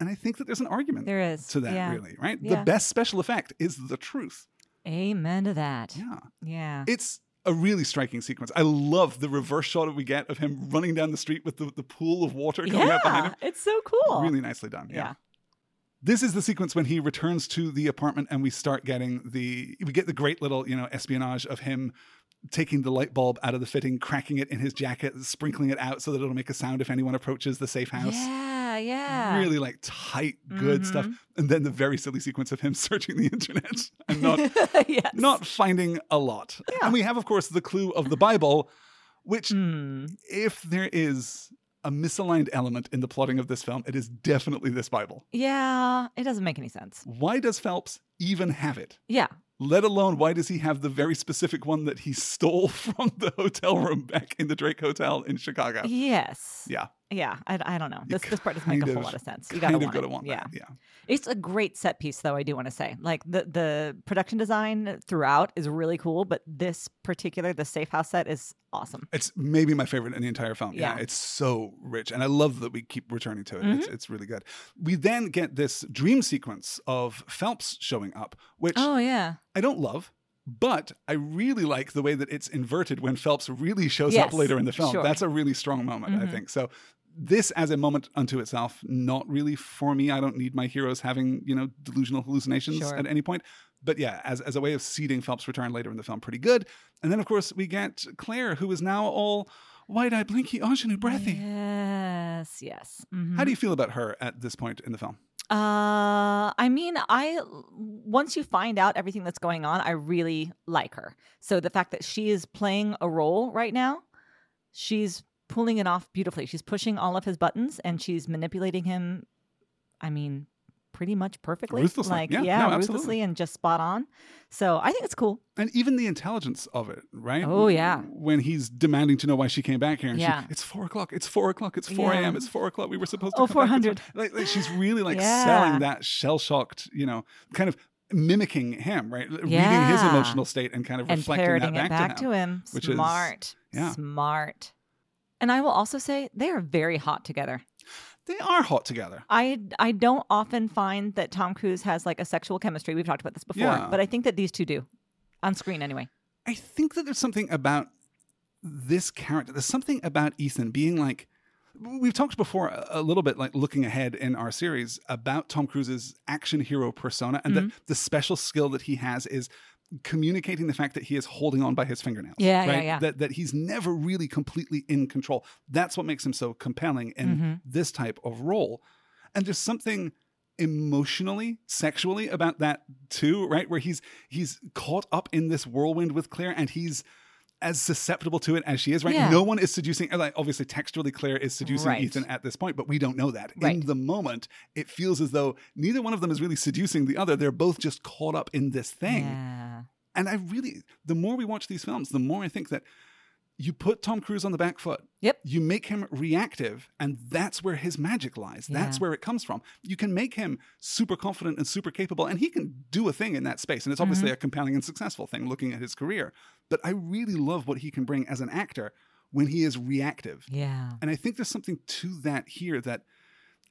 And I think that there's an argument
There is.
to that,
yeah.
really, right? The best special effect is the truth.
Amen to that.
Yeah.
Yeah.
It's a really striking sequence. I love the reverse shot that we get of him running down the street with the, the pool of water coming out behind him.
It's so cool.
Really nicely done. yeah.
Yeah.
This is the sequence when he returns to the apartment and we start getting the we get the great little, you know, espionage of him taking the light bulb out of the fitting, cracking it in his jacket, sprinkling it out so that it'll make a sound if anyone approaches the safe house.
Yeah. Yeah.
Really like tight, good stuff. And then the very silly sequence of him searching the internet and not
yes.
not finding a lot. And we have, of course, the clue of the Bible, which
Hmm.
if there is a misaligned element in the plotting of this film, it is definitely this Bible.
Yeah. It doesn't make any sense.
Why does Phelps even have it?
Yeah.
Let alone, why does he have the very specific one that he stole from the hotel room back in the Drake Hotel in Chicago?
Yes.
Yeah,
Yeah. I, I don't know. This, this part doesn't make a whole
of-
lot of sense. You gotta want
gotta
it.
want
yeah.
that. Yeah,
It's a great set piece, though. I do want to say, like the the production design throughout is really cool, but this particular the safe house set is awesome.
it's maybe my favorite in the entire film. Yeah,
Yeah. Mm-hmm.
it's so rich, and I love that we keep returning to it. It's, it's really good. We then get this dream sequence of Phelps showing up, which
Oh yeah,
I don't love. But I really like the way that it's inverted when Phelps really shows up later in the film.
sure.
That's a really strong moment, I
Mhm.
think. So this as a moment unto itself, not really for me. I don't need my heroes having, you know, delusional hallucinations
Sure.
at any point. But yeah, as, as a way of seeding Phelps' return later in the film, pretty good. And then of course we get Claire, who is now all wide-eyed, blinky, ingenue, breathy.
Yes, yes. Mhm.
How do you feel about her at this point in the film?
Uh, I mean, I once you find out everything that's going on, I really like her. So the fact that she is playing a role right now, she's pulling it off beautifully. She's pushing all of his buttons and she's manipulating him. I mean, pretty much perfectly.
Ruthlessly.
Like
Yeah,
yeah,
no, absolutely.
ruthlessly and just spot on. So I think it's cool.
And even the intelligence of it, right?
Oh, yeah.
When he's demanding to know why she came back here. And she-
Yeah.
it's four o'clock. It's four o'clock. It's 4 a.m.
Yeah.
It's four o'clock. We were supposed to
Oh,
come back at
400.
Like, like, she's really like
Yeah.
selling that shell shocked, you know, kind of mimicking him, right? Reading his emotional state and kind of
and
reflecting that
it
back,
back
to him.
him.
which is-
Smart.
yeah.
Smart. And I will also say they are very hot together.
they are hot together.
I I don't often find that Tom Cruise has like a sexual chemistry. We've talked about this before,
Yeah.
but I think that these two do on screen anyway.
I think that there's something about this character. There's something about Ethan being like. We've talked before a little bit, like looking ahead in our series about Tom Cruise's action hero persona, and
Mm-hmm.
the special skill that he has is communicating the fact that he is holding on by his fingernails.
Yeah, yeah, yeah.
That that he's never really completely in control. That's what makes him so compelling in
Mm-hmm.
this type of role. And there's something emotionally sexually about that too right where he's he's caught up in this whirlwind with claire and he's as susceptible to it as she is right
Yeah.
no one is seducing like obviously textually claire is seducing
Right.
ethan at this point but we don't know that
Right.
in the moment it feels as though neither one of them is really seducing the other they're both just caught up in this thing
Yeah.
And i really the more we watch these films the more i think that you put tom cruise on the back foot
Yep.
you make him reactive and that's where his magic lies that's where it comes from you can make him super confident and super capable and he can do a thing in that space and it's obviously
Mm-hmm.
a compelling and successful thing looking at his career but i really love what he can bring as an actor when he is reactive
Yeah.
and i think there's something to that here that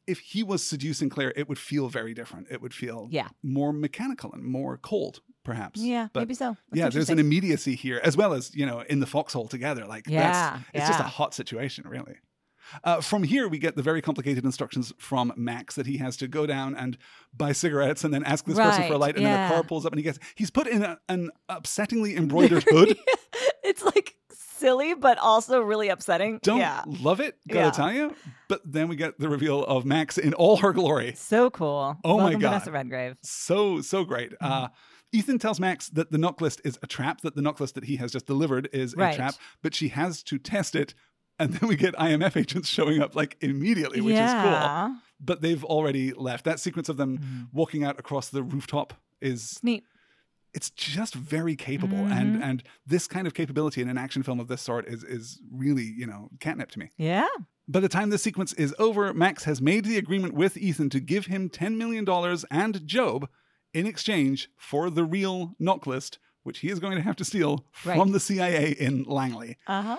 if he was seducing claire it would feel very different it would feel
Yeah.
more mechanical and more cold perhaps
Yeah.
But-
maybe so. That's
yeah, there's an immediacy here, as well as you know in the foxhole together. Like
Yeah,
that's it's just a hot situation, really. Uh, from here, we get the very complicated instructions from Max that he has to go down and buy cigarettes and then ask this person for a light, and then a car pulls up and he gets he's put in a, an upsettingly embroidered hood.
it's like silly, but also really upsetting.
Don't
yeah.
love it, gotta
Yeah.
tell you. But then we get the reveal of Max in all her glory.
So cool.
Oh my God.
Vanessa Redgrave.
so so great.
Mm-hmm.
Uh, Ethan tells Max that the NOC list is a trap, that the NOC list that he has just delivered is a trap, but she has to test it. And then we get IMF agents showing up like immediately, which is cool. But they've already left. That sequence of them
Mm-hmm.
walking out across the rooftop is
Neat.
it's just very capable.
Mm-hmm.
And and this kind of capability in an action film of this sort is is really, you know, catnip to me.
Yeah.
By the time this sequence is over, Max has made the agreement with Ethan to give him $10 million and Job in exchange for the real NOC list, which he is going to have to steal from the CIA in Langley.
Uh huh.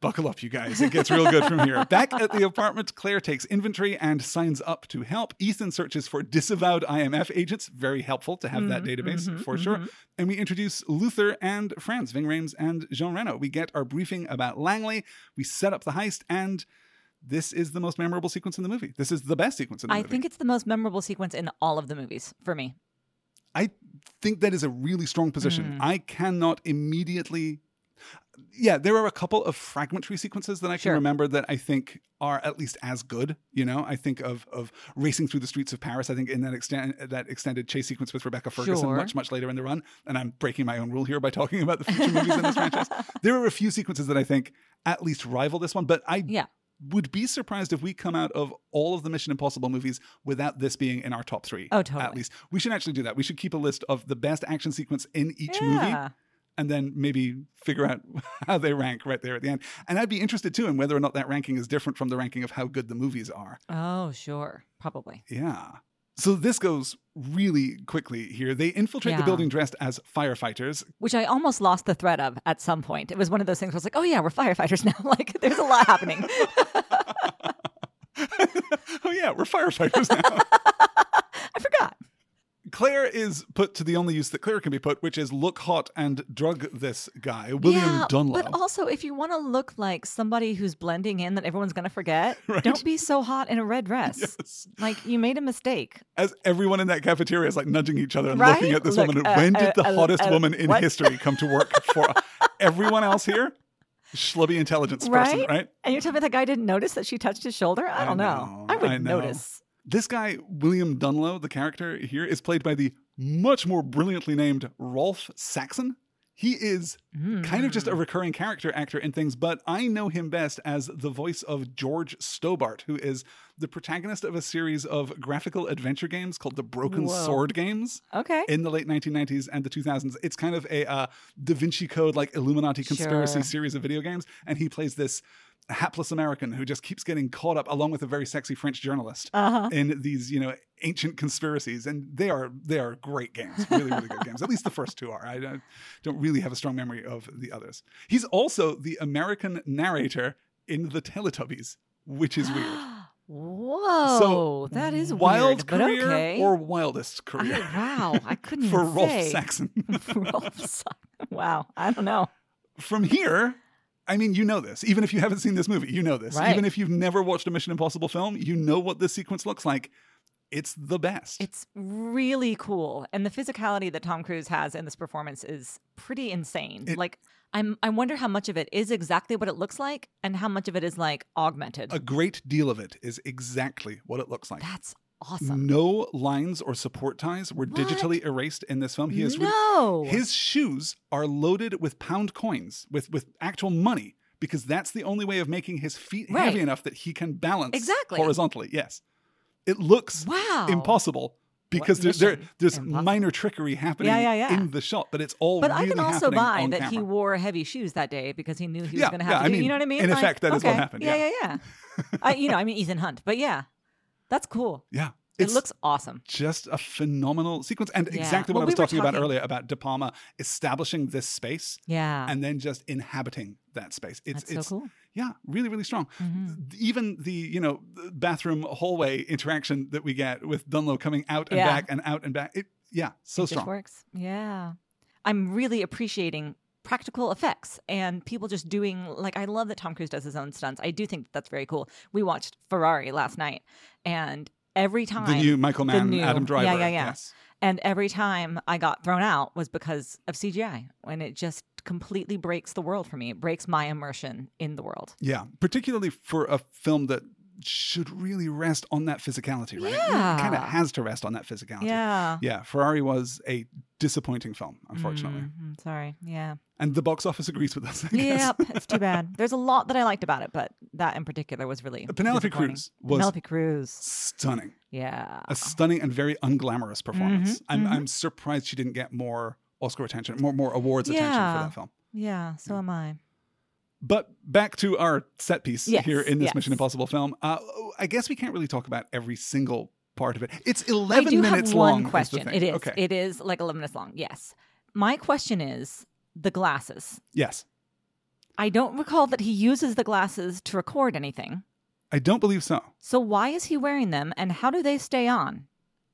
Buckle up, you guys. It gets real good from here. Back at the apartment, Claire takes inventory and signs up to help. Ethan searches for disavowed IMF agents. Very helpful to have that mm-hmm, database mm-hmm, for sure. Mm-hmm. And we introduce Luther and Franz, Ving Rhames and Jean Reno. We get our briefing about Langley. We set up the heist, and this is the most memorable sequence in the movie. This is the best sequence in the
I
movie.
I think it's the most memorable sequence in all of the movies for me.
I think that is a really strong position. Hmm. I cannot immediately. Yeah, there are a couple of fragmentary sequences that I can
Sure.
remember that I think are at least as good. You know, I think of of racing through the streets of Paris. I think in that extent that extended chase sequence with Rebecca Ferguson
Sure.
much much later in the run. And I'm breaking my own rule here by talking about the future movies in this franchise. There are a few sequences that I think at least rival this one, but I
Yeah.
Would be surprised if we come out of all of the Mission Impossible movies without this being in our top three.
Oh, totally.
At least we should actually do that. We should keep a list of the best action sequence in each movie, and then maybe figure out how they rank right there at the end. And I'd be interested too in whether or not that ranking is different from the ranking of how good the movies are.
Oh, sure. Probably.
Yeah. So this goes really quickly here. They infiltrate the building dressed as firefighters.
Which I almost lost the thread of at some point. It was one of those things where I was like, oh, yeah, we're firefighters now. like, there's a lot happening.
oh yeah, we're firefighters now.
I forgot.
Claire is put to the only use that Claire can be put, which is look hot and drug this guy, William
yeah,
Donloe.
But also, if you want to look like somebody who's blending in that everyone's going to forget, don't be so hot in a red dress.
Yes.
Like, you made a mistake.
As everyone in that cafeteria is like nudging each other and
Right?
looking at this
Look,
woman.
uh,
when did
uh,
the
uh,
hottest
uh,
woman in
what?
history come to work for everyone else here? Schlubby intelligence person,
Right?
right?
And you're telling me that guy didn't notice that she touched his shoulder? I don't know.
know,
I would
I know.
notice.
This guy, William Donloe, the character here, is played by the much more brilliantly named Rolf Saxon. He is kind of just
Hmm.
a recurring character actor in things, but I know him best as the voice of George Stobbart, who is the protagonist of a series of graphical adventure games called the Broken
Whoa.
Sword games
Okay.
in the late 1990s and the 2000s. It's kind of a uh, Da Vinci Code, like Illuminati conspiracy
Sure.
series of video games. And he plays this hapless American who just keeps getting caught up along with a very sexy French journalist
Uh-huh.
in these, you know, ancient conspiracies. And they are they are great games, really, really good games. At least the first two are. I don't, don't really have a strong memory of the others. He's also the American narrator in the Teletubbies, which is weird.
Whoa, so, that is
wild
weird, but
career
okay.
or wildest career
I, wow, I couldn't
for Rolf. Saxon.
Rolf Saxon. Wow, I don't know.
From here, I mean, you know this. Even if you haven't seen this movie, you know this.
Right.
Even if you've never watched a Mission Impossible film, you know what this sequence looks like. It's the best.
It's really cool, and the physicality that Tom Cruise has in this performance is pretty insane.
It-
like, I'm, I wonder how much of it is exactly what it looks like, and how much of it is like augmented.
a great deal of it is exactly what it looks like.
That's awesome.
No lines or support ties were
What?
digitally erased in this film. He re-
no,
his shoes are loaded with pound coins, with with actual money, because that's the only way of making his feet
Right.
heavy enough that he can balance
Exactly.
horizontally. Yes, it looks
wow,
impossible because
What
there, there there's
impossible?
minor trickery happening
Yeah, yeah, yeah.
in the shot, but it's all
But
really
I can also buy that he wore heavy shoes that day because he knew he was going to have
yeah,
to
I
do.
mean,
you know what I mean?
in
Like,
effect, that is what
okay.
happened,
Yeah,
yeah.
yeah, yeah. I, you know, I mean Ethan Hunt, but yeah, that's cool.
Yeah,
It
it's
looks awesome.
just a phenomenal sequence, and
Yeah.
exactly
Well,
what I
we
was
were
talking, about earlier about De Palma establishing this space
Yeah,
and then just inhabiting that space. It's
that's
it's
so cool.
yeah, really really strong.
Mhm.
Even the you know bathroom hallway interaction that we get with Donloe coming out and
Yeah.
back and out and back. It yeah, so
it
strong.
works. Yeah, I'm really appreciating practical effects and people just doing like I love that Tom Cruise does his own stunts. I do think that's very cool. We watched Ferrari last night, and every time
The new Michael Mann,
new-
Adam Driver.
yeah, yeah, yeah.
Yes.
And every time I got thrown out was because of CGI, and it just completely breaks the world for me. It breaks my immersion in the world.
Yeah, particularly for a film that should really rest on that physicality, right?
Yeah.
It kind of has to rest on that physicality.
Yeah.
Yeah, Ferrari was a disappointing film, unfortunately.
Mm, mm, sorry. Yeah.
And the box office agrees with us.
Yep. It's too bad. There's a lot that I liked about it, but that in particular was really
Penelope. Cruz was
Penelope Cruz.
stunning.
Yeah.
A stunning and very unglamorous performance.
Mhm,
I'm,
mhm.
I'm surprised she didn't get more Oscar attention, more more awards attention for that film.
Yeah. So am I.
But back to our set piece
Yes,
here in this
yes.
Mission Impossible film. Uh, I guess we can't really talk about every single part of it. It's
I
11
do
minutes
have one
long.
question. It is.
Okay.
It is like 11 minutes long. Yes. My question is the glasses.
yes.
I don't recall that he uses the glasses to record anything.
I don't believe so.
So why is he wearing them and how do they stay on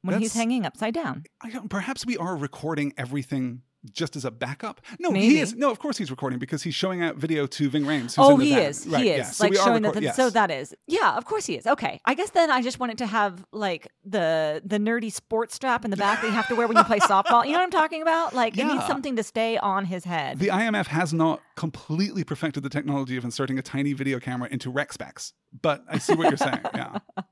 when he's hanging upside down?
I don't, perhaps we are recording everything just as a backup. No,
Maybe.
he is. No, of course he's recording because he's showing out video to Ving Rhames. who's
Oh, he is.
Right,
he
yeah.
is.
So
like showing
record-
that.
yes.
So that is. Yeah, of course he is. Okay. I guess then I just wanted to have like the the nerdy sports strap in the back that you have to wear when you play softball. You know what I'm talking about? Like it needs something to stay on his head.
The IMF has not completely perfected the technology of inserting a tiny video camera into rec specs, but I see what you're saying. Yeah.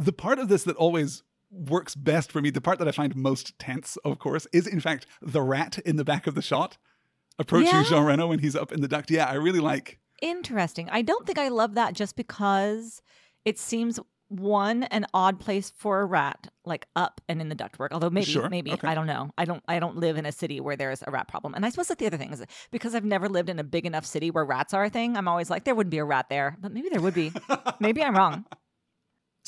The part of this that always works best for me, the part that I find most tense, of course, is in fact the rat in the back of the shot approaching
Yeah.
Jean Reno when he's up in the duct. Yeah, I really like.
Interesting. I don't think I love that just because it seems one an odd place for a rat, like up and in the ductwork. Although maybe,
Sure,
maybe
okay.
I don't know. I don't. I don't live in a city where there's a rat problem. And I suppose that the other thing is because I've never lived in a big enough city where rats are a thing. I'm always like there wouldn't be a rat there, but maybe there would be. maybe I'm wrong.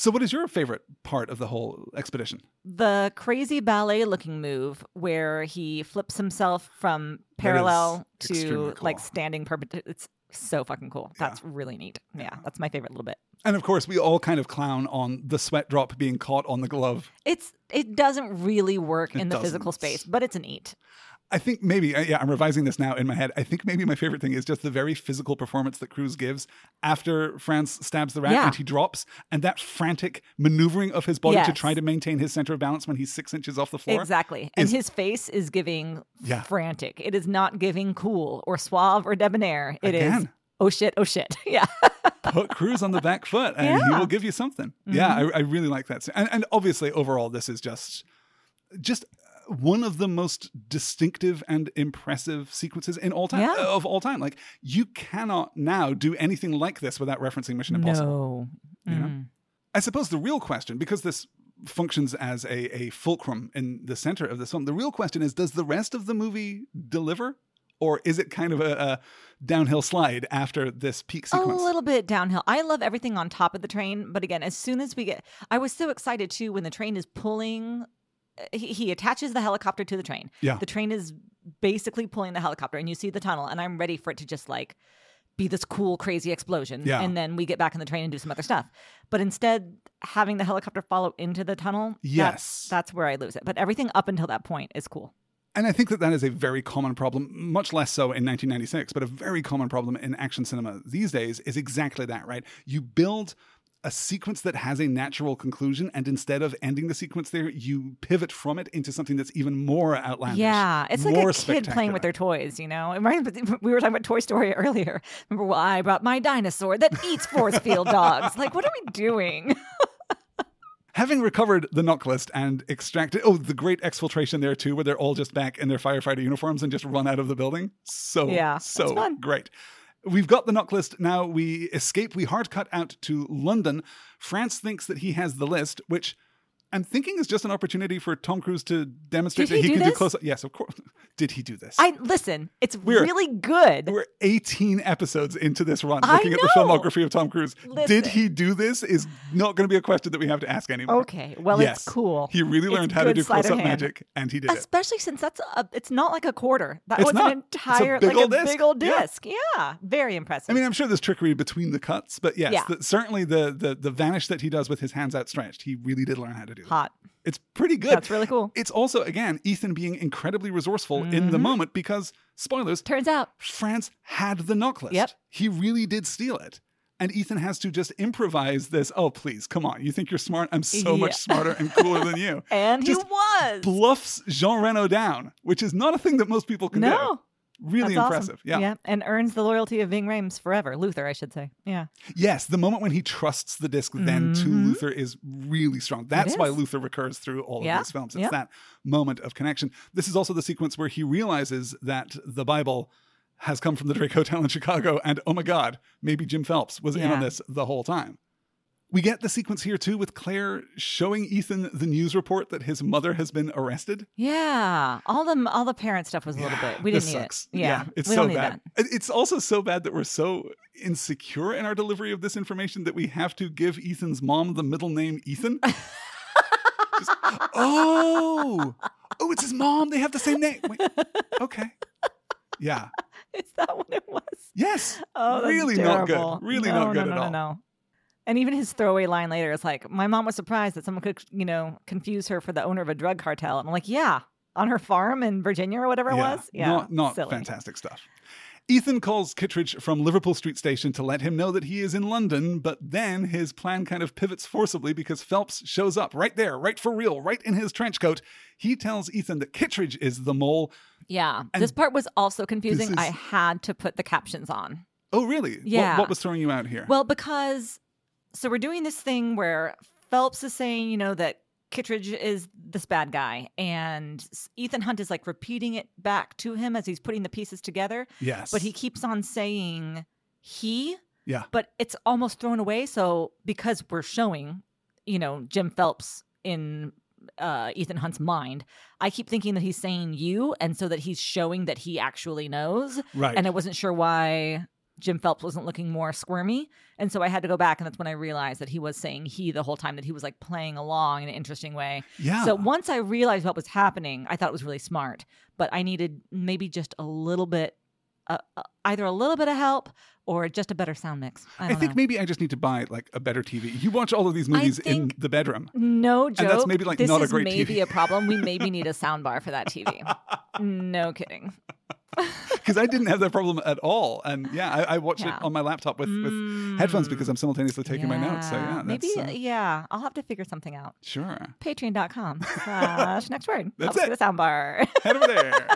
So, what is your favorite part of the whole expedition?
The crazy ballet looking move where he flips himself from parallel to
extremely
like standing perpendicular. It's so fucking cool.
Yeah.
That's really neat. Yeah,
Yeah.
that's my favorite little bit.
And of course, we all kind of clown on the sweat drop being caught on the glove.
It's it doesn't really work
It
in the physical
doesn't.
space, but it's neat.
I think maybe, uh, yeah, I'm revising this now in my head. I think maybe my favorite thing is just the very physical performance that Cruise gives after Franz stabs the rat
Yeah.
and he drops, and that frantic maneuvering of his body to try to maintain his center of balance when he's six inches off the floor.
Exactly. And
is-
his face is giving
Yeah.
frantic. It is not giving cool or suave or debonair. It is
Again.
oh shit, oh shit. Yeah.
Put Cruise on the back foot, and he
Yeah. Mm-hmm.
will give you something. Yeah, I, I really like that. And, and obviously, overall, this is just just one of the most distinctive and impressive sequences in all time
Yeah.
of all time. Like you cannot now do anything like this without referencing Mission Impossible.
No.
You know?
Mm.
I suppose the real question, because this functions as a, a fulcrum in the center of this film, the real question is does the rest of the movie deliver? Or is it kind of a, a downhill slide after this peak sequence?
A little bit downhill. I love everything on top of the train, but again, as soon as we get, I was so excited too when the train is pulling. He, he attaches the helicopter to the train.
Yeah.
The train is basically pulling the helicopter, and you see the tunnel, and I'm ready for it to just like be this cool, crazy explosion,
Yeah.
and then we get back in the train and do some other stuff. But instead, having the helicopter follow into the tunnel,
Yes.
that's, that's where I lose it. But everything up until that point is cool.
And I think that that is a very common problem, much less so in 1996, but a very common problem in action cinema these days is exactly that, right? You build a sequence that has a natural conclusion, and instead of ending the sequence there, you pivot from it into something that's even more outlandish.
Yeah, it's like a kid playing with their toys, you know. It reminds me- We were talking about Toy Story earlier. Remember, well, I brought my dinosaur that eats force field dogs. Like, what are we doing?
Having recovered the NOC list and extracted, oh, the great exfiltration there too, where they're all just back in their firefighter uniforms and just run out of the building. So,
Yeah,
so
fun.
great. We've got the NOC list. Now we escape. We hard cut out to London. Franz thinks that he has the list, which I'm thinking is just an opportunity for Tom Cruise to demonstrate
Did
that
he
can do close up. Yes, of course. Did he do this?
I listen. It's
We're-
really good.
We're 18 episodes into this run,
I
looking at the filmography of Tom Cruise. Did he do this? Is not going to be a question that we have to ask anymore.
Okay, well,
yes.
it's cool.
He really
It's
learned how to do close-up
hand.
magic, and he did it.
Especially since that's a, it's not like a quarter. That
It's
was
not.
an
It's a
entire
big
like
old
a
disc.
big old
Yeah.
disc. Yeah, very impressive.
I mean, I'm sure there's trickery between the cuts, but yes,
Yeah.
the, certainly the, the the vanish that he does with his hands outstretched, he really did learn how to do. That.
hot.
It's pretty good.
That's really cool.
It's also again Ethan being incredibly resourceful in the
Mhm.
moment because spoilers,
Turns out,
Franz had the NOC list.
Yep.
He really did steal it. And Ethan has to just improvise this. Oh, please, come on. You think you're smart? I'm so
Yeah.
much smarter and cooler than you.
and
Just
he was.
Bluffs Jean Reno down, which is not a thing that most people can do. Really
that's
impressive.
Awesome.
Yeah.
and earns the loyalty of Ving Rhames forever. Luther, I should say. Yeah,
Yes, the moment when he trusts the disc then to
Mhm.
Luther is really strong. That's why. Luther recurs through all
Yeah,
of these films. It's
yeah.
that moment of connection. This is also the sequence where he realizes that the Bible has come from the Drake Hotel in Chicago, and oh my God, maybe Jim Phelps was in on this the whole time. We get the sequence here too with Claire showing Ethan the news report that his mother has been arrested.
yeah. All the all the parent stuff was a little bit. We
this
didn't need
sucks.
it. Yeah,
it's
we
so bad. It's also so bad that we're so insecure in our delivery of this information that we have to give Ethan's mom the middle name Ethan. Just, oh, oh, it's his mom. They have the same name. Wait, okay, yeah,
Is that what it was?
yes,
Oh, that's
really not good. Really
No,
not good
no,
at
no,
all.
No, no. And even his throwaway line later is like, "My mom was surprised that someone could, you know, confuse her for the owner of a drug cartel." And I'm like, "Yeah, on her farm in Virginia or whatever it was." Yeah,
not not
silly.
fantastic stuff. Ethan calls Kittredge from Liverpool Street Station to let him know that he is in London, but then his plan kind of pivots forcibly because Phelps shows up right there, right for real, right in his trench coat. He tells Ethan that Kittredge is the mole.
Yeah,
And
this part was also confusing.
is-
I had to put the captions on.
Oh, really? What-
Yeah.
What, was throwing you out here?
Well, because so we're doing this thing where Phelps is saying, you know, that Kittredge is this bad guy, and Ethan Hunt is like repeating it back to him as he's putting the pieces together.
yes.
But he keeps on saying he,
Yeah.
but it's almost thrown away. So because we're showing, you know, Jim Phelps in uh, Ethan Hunt's mind, I keep thinking that he's saying you, and so that he's showing that he actually knows.
Right.
And I wasn't sure why Jim Phelps wasn't looking more squirmy. And so I had to go back, and that's when I realized that he was saying he the whole time, that he was like playing along in an interesting way.
yeah.
So once I realized what was happening, I thought it was really smart, but I needed maybe just a little bit, uh, uh, either a little bit of help or just a better sound mix. I,
I think
know.
maybe I just need to buy like a better TV. You watch all of these movies in the bedroom.
No joke.
And that's maybe, like,
this
not a great
maybe
TV.
a problem. We maybe need a sound bar for that TV. no kidding.
Because I didn't have that problem at all. And yeah, I, I watch
Yeah.
it on my laptop with, with headphones because I'm simultaneously taking my notes. So yeah,
Mm. maybe
that's, uh,
yeah. I'll have to figure something out.
sure.
Patreon.com slash next word.
That's
Helps
it.
get a sound bar.
Head over there.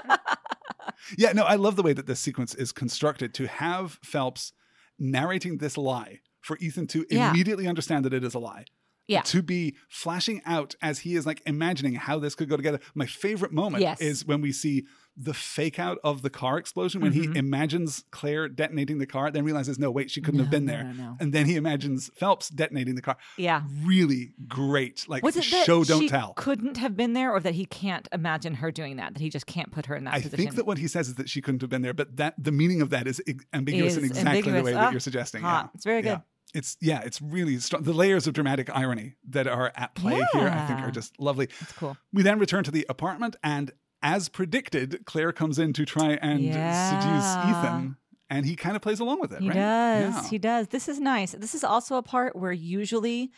Yeah, no, I love the way that this sequence is constructed to have Phelps narrating this lie for Ethan to
Yeah.
immediately understand that it is a lie.
Yeah.
To be flashing out as he is like imagining how this could go together. My favorite moment
Yes.
is when we see the fake out of the car explosion when
Mhm.
he imagines Claire detonating the car, then realizes, no, wait, she couldn't have been there.
no, no.
And then he imagines Phelps detonating the car.
yeah.
Really great. Like
Was it that
show, don't
she
tell.
couldn't have been there, or that he can't imagine her doing that? That he just can't put her in that
I
position.
think that what he says is that she couldn't have been there, but that the meaning of that is ambiguous in
Is
exactly the
ambiguous.
way that
Ah,
you're suggesting.
hot.
Yeah.
It's very
Yeah.
good.
It's yeah, it's really strong. The layers of dramatic irony that are at play here, I think, are just lovely.
That's cool.
We then return to the apartment, and as predicted, Claire comes in to try and
Yeah.
seduce Ethan. and he kind of plays along with it.
He
right?
does.
Yeah.
He does. This is nice. This is also a part where usually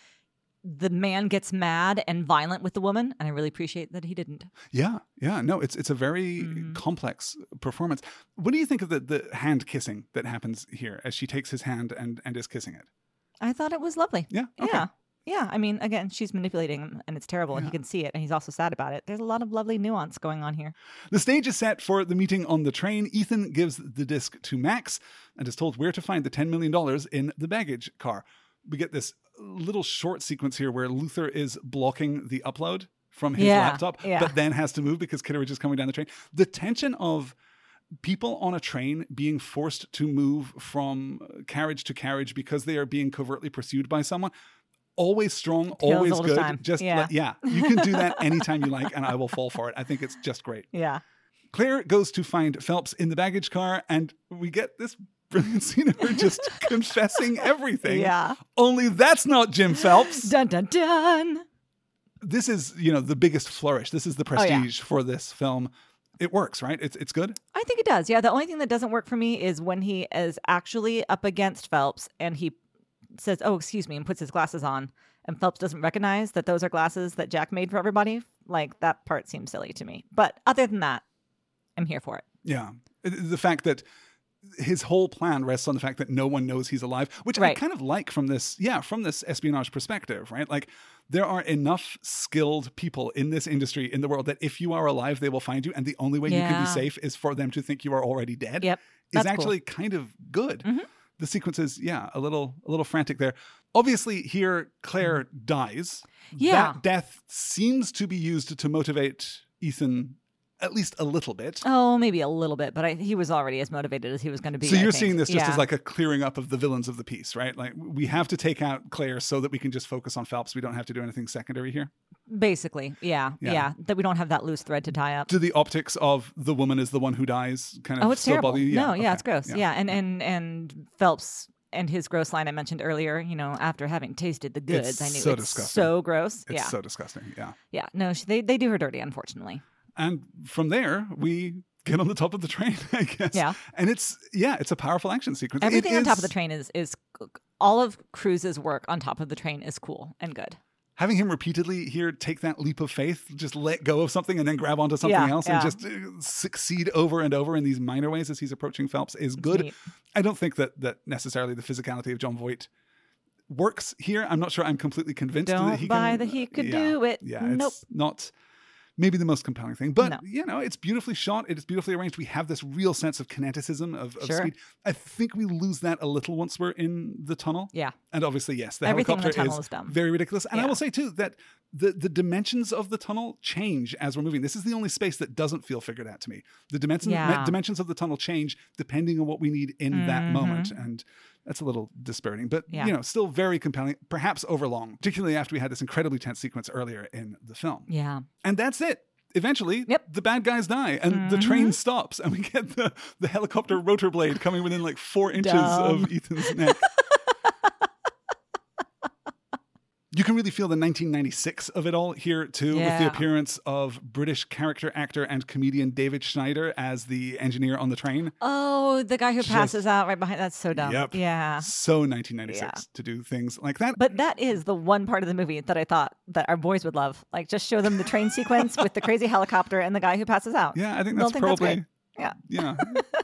the man gets mad and violent with the woman, and I really appreciate that he didn't.
Yeah, yeah. No, it's it's a very
Mhm.
complex performance. What do you think of the the hand kissing that happens here as she takes his hand and and is kissing it?
I thought it was lovely.
Yeah. Okay.
Yeah. Yeah. I mean, again, she's manipulating him and it's terrible and
Yeah.
he can see it and he's also sad about it. There's a lot of lovely nuance going on here.
The stage is set for the meeting on the train. Ethan gives the disc to Max and is told where to find the $10 million in the baggage car. We get this little short sequence here where Luther is blocking the upload from his
Yeah,
laptop,
yeah.
but then has to move because Kittredge is coming down the train. The tension of people on a train being forced to move from carriage to carriage because they are being covertly pursued by someone. Always strong,
Tales
always good.
time.
Just
Yeah.
let- yeah, you can do that anytime you like, and I will fall for it. I think it's just great.
Yeah.
Claire goes to find Phelps in the baggage car, and we get this brilliant scene of her just confessing everything.
Yeah.
Only that's not Jim Phelps.
Dun dun dun.
This is, you know, the biggest flourish. This is the
Oh, yeah.
prestige for this film. It works, right? It's it's good.
I think it does. Yeah. The only thing that doesn't work for me is when he is actually up against Phelps and he says, Oh, excuse me, and puts his glasses on. And Phelps doesn't recognize that those are glasses that Jack made for everybody. Like that part seems silly to me. But other than that, I'm here for it.
Yeah. The fact that his whole plan rests on the fact that no one knows he's alive, which I kind of like from this, yeah, from this espionage perspective, right? Like there are enough skilled people in this industry in the world that if you are alive, they will find you, and the only way you can be safe is for them to think you are already dead.
Yep.
is
That's cool.
actually kind of good.
Mhm.
The sequence is, yeah, a little a little frantic there. Obviously, here Claire dies.
Mm-hmm. Yeah.
That death seems to be used to motivate Ethan at least a little bit.
Oh, maybe a little bit, but I, he was already as motivated as he was going to be.
So you're seeing this just
Yeah.
as like a clearing up of the villains of the piece, right? Like we have to take out Claire so that we can just focus on Phelps. We don't have to do anything secondary here.
basically, yeah,
Yeah.
yeah, that we don't have that loose thread to tie up.
Do the optics of the woman is the one who dies kind of
Oh, it's
still
terrible.
you?
no, yeah,
okay.
it's gross. Yeah. and and and Phelps and his gross line I mentioned earlier. You know, after having tasted the goods,
It's
I knew
so
it's
disgusting.
so gross.
It's
yeah,
so disgusting. Yeah.
yeah. No, she, they they do her dirty, unfortunately.
And from there, we get on the top of the train, I guess.
Yeah.
And it's yeah, it's a powerful action sequence. It
Everything on top of the train is is all of Cruise's work on top of the train is cool and good.
having him repeatedly here take that leap of faith, just let go of something and then grab onto something
Yeah,
else
yeah.
and just uh, succeed over and over in these minor ways as he's approaching Phelps is good.
neat.
I don't think that that necessarily the physicality of Jon Voight works here. I'm not sure I'm completely convinced that
Don't
he
buy
can,
that he could
yeah,
do it.
Yeah, it's
Nope.
not maybe the most compelling thing, but
No.
you know, it's beautifully shot. It is beautifully arranged. We have this real sense of kineticism of, of
Sure.
speed. I think we lose that a little once we're in the tunnel.
Yeah,
And obviously, yes, the
Everything in the
helicopter
tunnel
is,
is dumb.
very ridiculous. And I will say too that the the dimensions of the tunnel change as we're moving. This is the only space that doesn't feel figured out to me. The dimensions
Yeah.
dimensions of the tunnel change depending on what we need in that
Mhm.
moment, and that's a little dispiriting. But
Yeah.
you know, still very compelling. Perhaps overlong, particularly after we had this incredibly tense sequence earlier in the film.
yeah.
And that's it. Eventually,
Yep.
the bad guys die and the
Mhm.
train stops, and we get the, the helicopter rotor blade coming within like four inches
Dumb.
of Ethan's neck. You can really feel the 1996 of it all here too, with the appearance of British character actor and comedian David Schneider as the engineer on the train.
Oh, the guy who
Just-
passes out right behind. That's so dumb.
Yep.
Yeah.
So 1996
Yeah.
to do things like that.
But that is the one part of the movie that I thought that our boys would love. Like, just show them the train sequence with the crazy helicopter and the guy who passes out.
yeah, I think
They'll
that's
think that's
probably
great. Yeah.
yeah,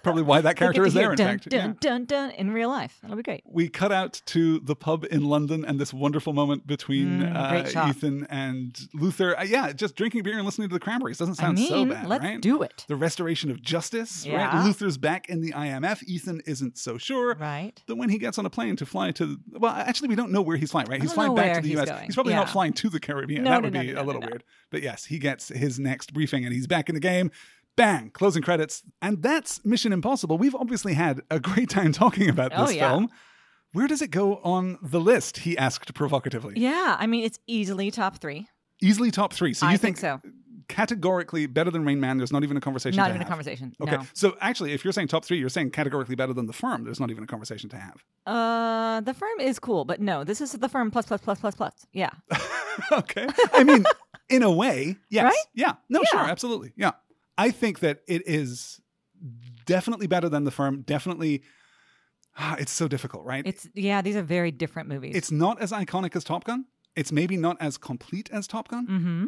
probably why that character is there. In
dun,
fact,
dun,
yeah.
dun, dun, in real life. That'll be great.
we cut out to the pub in London and this wonderful moment between
Mm,
uh. Ethan and Luther. Uh, yeah, just drinking beer and listening to the Cranberries doesn't sound
I mean,
so bad,
let's
right?
do it.
the restoration of justice, right?
Yeah.
Luther's back in the IMF. Ethan isn't so sure.
Right.
But when he gets on a plane to fly to, well, actually, we don't know where he's flying, right? He's flying back to the
he's
US.
going.
He's probably not flying to the Caribbean.
No,
that
no,
would
no,
be a little weird. But yes, he gets his next briefing and he's back in the game. Bang, closing credits. And that's Mission Impossible. We've obviously had a great time talking about
Oh,
this
yeah.
film. Where does it go on the list? He asked provocatively.
Yeah. I mean, it's easily top three.
Easily top three. So you
I
think,
think so.
categorically better than Rain Man? There's not even a conversation
Not even a conversation.
Okay.
No.
So actually, if you're saying top three, you're saying categorically better than the firm. There's not even a conversation to have.
Uh, the firm is cool, but no, this is the firm plus plus plus plus plus. Yeah.
okay. I mean, in a way, yes.
Right?
Yeah. No,
Yeah.
sure. Absolutely. Yeah. I think that it is definitely better than The Firm. Definitely, ah, it's so difficult, right?
It's yeah, these are very different movies.
It's not as iconic as Top Gun. It's maybe not as complete as Top Gun.
mm-hmm.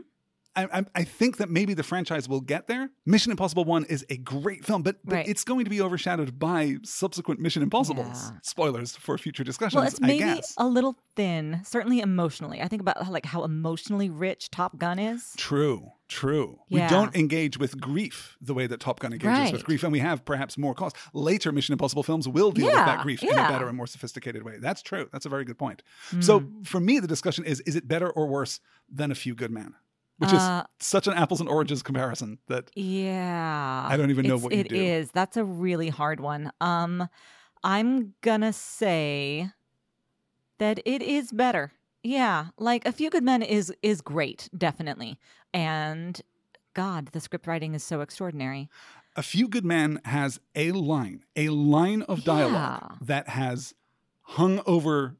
I, I, I think that maybe the franchise will get there. Mission Impossible 1 is a great film, but, but
Right.
it's going to be overshadowed by subsequent Mission Impossibles.
Yeah.
Spoilers for future discussions,
Well, it's maybe a little thin, certainly emotionally. I think about how, like how emotionally rich Top Gun is.
True, true. We don't engage with grief the way that Top Gun engages with grief, and we have perhaps more cost. Later Mission Impossible films will deal with that grief in a better and more sophisticated way. That's true. That's a very good point. So
Mm.
for me, the discussion is: is it better or worse than A Few Good Men? Which
Uh,
is such an apples and oranges comparison that
Yeah.
I don't even know what you
it
do.
is. That's a really hard one. Um I'm gonna say that it is better. Yeah. Like A Few Good Men is is great, definitely. And God, the script writing is so extraordinary.
A Few Good Men has a line, a line of dialogue
Yeah.
that has hung over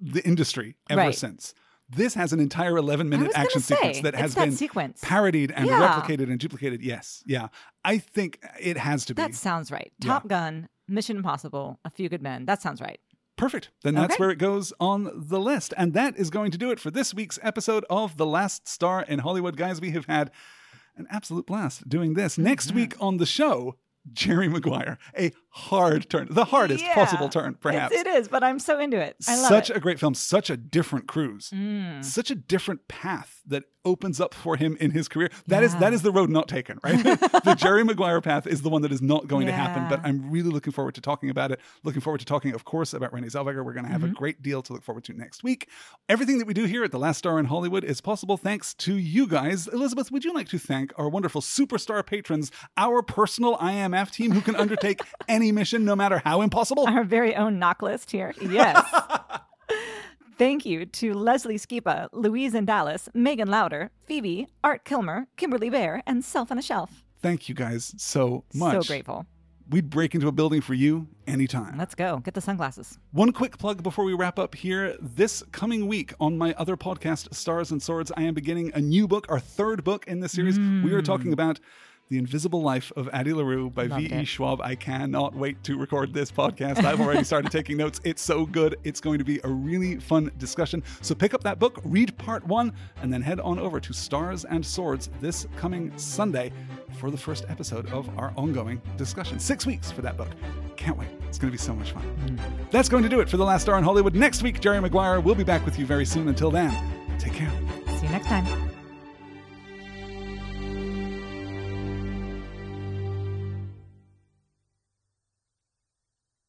the industry ever
Right.
since. This has an entire 11 minute action
say,
sequence that has
that
been
sequence.
parodied and
Yeah.
replicated and duplicated. Yes. Yeah. I think it has to be.
That sounds right.
Yeah.
Top Gun, Mission Impossible, A Few Good Men. That sounds right.
Perfect. Then that's
Okay.
where it goes on the list. And that is going to do it for this week's episode of The Last Star in Hollywood. Guys, we have had an absolute blast doing this. Next
Mm-hmm.
week on the show, Jerry Maguire. A hard turn, the hardest
Yeah.
possible turn, perhaps.
It is, but I'm so into it. I love
such
it.
a great film, such a different Cruise,
Mm.
such a different path that opens up for him in his career. That is
Yeah.
that is the road not taken, right? the Jerry Maguire path is the one that is not going to happen. But I'm really looking forward to talking about it. Looking forward to talking, of course, about Renee Zellweger. We're going to have
Mm-hmm.
a great deal to look forward to next week. Everything that we do here at The Last Star in Hollywood is possible thanks to you guys. Elizabeth, would you like to thank our wonderful superstar patrons, our personal IMF team who can undertake any mission, no matter how impossible?
Our very own NOC list here. Yes. Thank you to Leslie Skipa, Louise in Dallas, Megan Lauder, Phoebe, Art Kilmer, Kimberly Bear, and Self on a Shelf.
Thank you guys so much.
So grateful.
We'd break into a building for you anytime.
Let's go. Get the sunglasses.
One quick plug before we wrap up here. This coming week on my other podcast, Stars and Swords, I am beginning a new book, our third book in this series. We are talking mm. about The Invisible Life of Addie LaRue by V.E. Schwab. I cannot wait to record this podcast. I've already started taking notes. It's so good. It's going to be a really fun discussion. So pick up that book, read part one, and then head on over to Stars and Swords this coming Sunday for the first episode of our ongoing discussion. Six weeks for that book. Can't wait. It's going to be so much fun. Mm. That's going to do it for The Last Star in Hollywood. Next week, Jerry Maguire will be back with you very soon. Until then, take care.
See you next time.